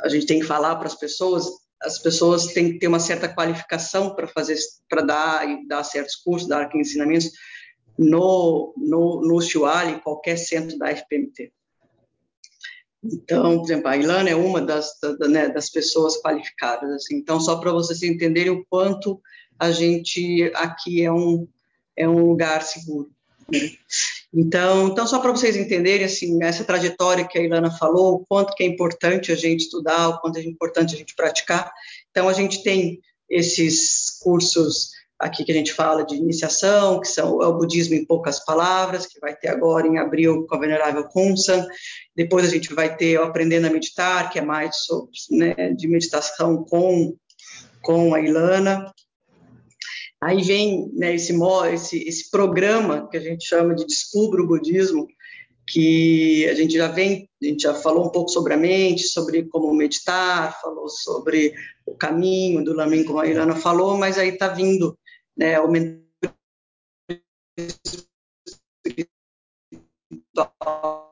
a gente tem que falar para as pessoas, as pessoas têm que ter uma certa qualificação para fazer, para dar dar certos cursos, dar ensinamentos no no no qualquer centro da FPMT. Então, por exemplo, a Ilana é uma das, da, né, das pessoas qualificadas. Assim. Então, só para vocês entenderem o quanto a gente aqui é um, é um lugar seguro. Né? Então, então, só para vocês entenderem assim, essa trajetória que a Ilana falou, o quanto que é importante a gente estudar, o quanto é importante a gente praticar. Então, a gente tem esses cursos aqui que a gente fala de iniciação, que são é o budismo em poucas palavras, que vai ter agora em abril com a venerável Kunsan. Depois a gente vai ter o aprendendo a meditar, que é mais sobre, né, de meditação com com a Ilana. Aí vem né, esse, esse, esse programa que a gente chama de Descubra o Budismo, que a gente já vem, a gente já falou um pouco sobre a mente, sobre como meditar, falou sobre o caminho do Lamin, como a Ilana falou, mas aí está vindo né, o mentor espiritual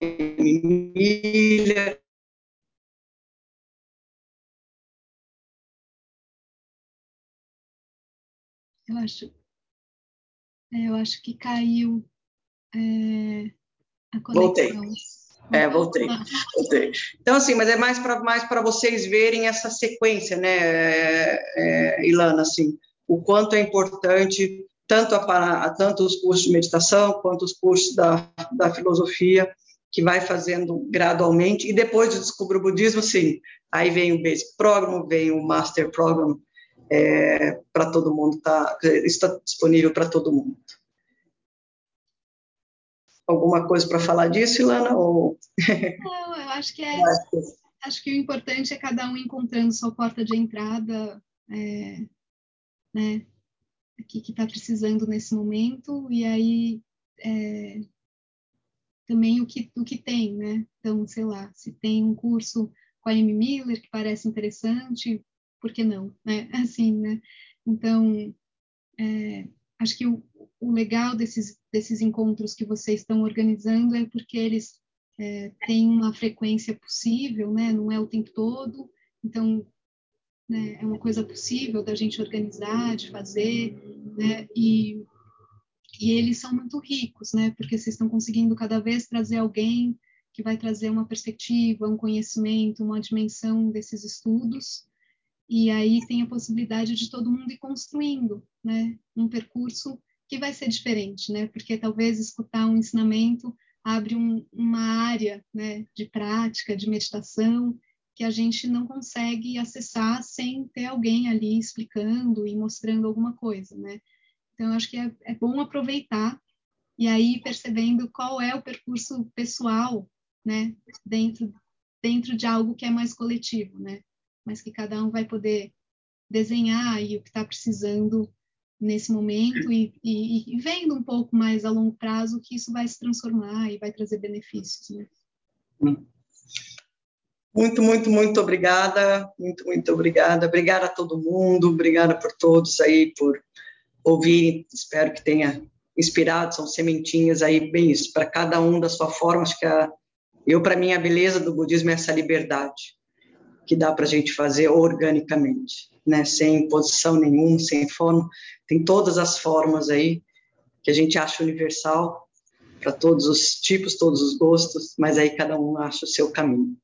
Emília. Eu acho, é, eu acho que caiu é, a conexão. Voltei. É, voltei, voltei. Então, assim, mas é mais para mais para vocês verem essa sequência, né, é, é, Ilana, assim, o quanto é importante tanto, a, tanto os cursos de meditação quanto os cursos da, da filosofia, que vai fazendo gradualmente, e depois de descobrir o budismo, sim, aí vem o Basic Program, vem o Master Program, é, para todo mundo, tá, está disponível para todo mundo. Alguma coisa para falar disso, Ilana? Ou... Não, eu acho que é. Acho que o importante é cada um encontrando sua porta de entrada, é, né? aqui que está precisando nesse momento e aí é, também o que o que tem, né? Então, sei lá, se tem um curso com a Amy Miller que parece interessante, por que não, né? Assim, né? Então, é, acho que o, o, legal desses desses encontros que vocês estão organizando é porque eles é, têm uma frequência possível, né? Não é o tempo todo, então né? É uma coisa possível da gente organizar, de fazer, né? E, e eles são muito ricos, né? Porque vocês estão conseguindo cada vez trazer alguém que vai trazer uma perspectiva, um conhecimento, uma dimensão desses estudos. E aí tem a possibilidade de todo mundo ir construindo, né? Um percurso que vai ser diferente, né? Porque talvez escutar um ensinamento abre um, uma área, né, de prática, de meditação, que a gente não consegue acessar sem ter alguém ali explicando e mostrando alguma coisa, né? Então, acho que é, é bom aproveitar e aí percebendo qual é o percurso pessoal, né, dentro dentro de algo que é mais coletivo, né? Mas que cada um vai poder desenhar aí o que está precisando nesse momento e, e, e, vendo um pouco mais a longo prazo que isso vai se transformar e vai trazer benefícios, né? Muito, muito, muito obrigada, muito, muito obrigada. Obrigada a todo mundo, obrigada por todos aí, por ouvirem. Espero que tenha inspirado, são sementinhas aí, bem isso, para cada um da sua forma. Acho que a, eu, para mim, a beleza do budismo é essa liberdade que dá para a gente fazer organicamente, né? sem imposição nenhuma, sem forma. Tem todas as formas aí que a gente acha universal para todos os tipos, todos os gostos, mas aí cada um acha o seu caminho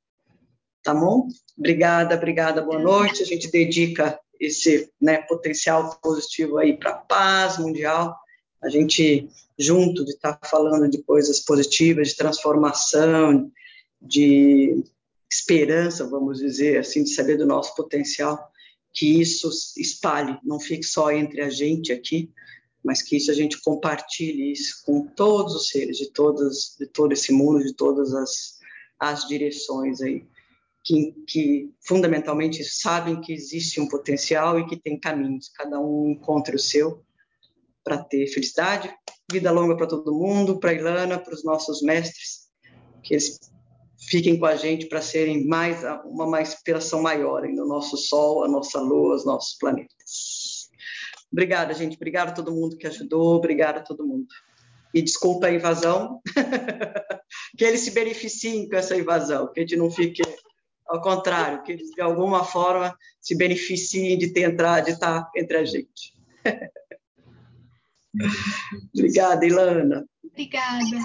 tá bom? Obrigada, obrigada, boa noite. A gente dedica esse né, potencial positivo aí para a paz mundial A gente, junto de estar tá falando de coisas positivas, de transformação, de esperança, vamos dizer assim, de saber do nosso potencial, que isso espalhe, não fique só entre a gente aqui, mas que isso a gente compartilhe isso com todos os seres de todas de todo esse mundo, de todas as, as direções aí, que, que fundamentalmente sabem que existe um potencial e que tem caminhos, cada um encontra o seu para ter felicidade, vida longa para todo mundo, para Ilana, para os nossos mestres, que eles fiquem com a gente para serem mais uma, inspiração maior no nosso Sol, a nossa Lua, os nossos planetas. Obrigada, gente. Obrigada a todo mundo que ajudou. Obrigada a todo mundo. E desculpa a invasão. que eles se beneficiem com essa invasão, que a gente não fique ao contrário, que eles de alguma forma se beneficiem de ter entrado, de estar entre a gente. Obrigada, Ilana. Obrigada.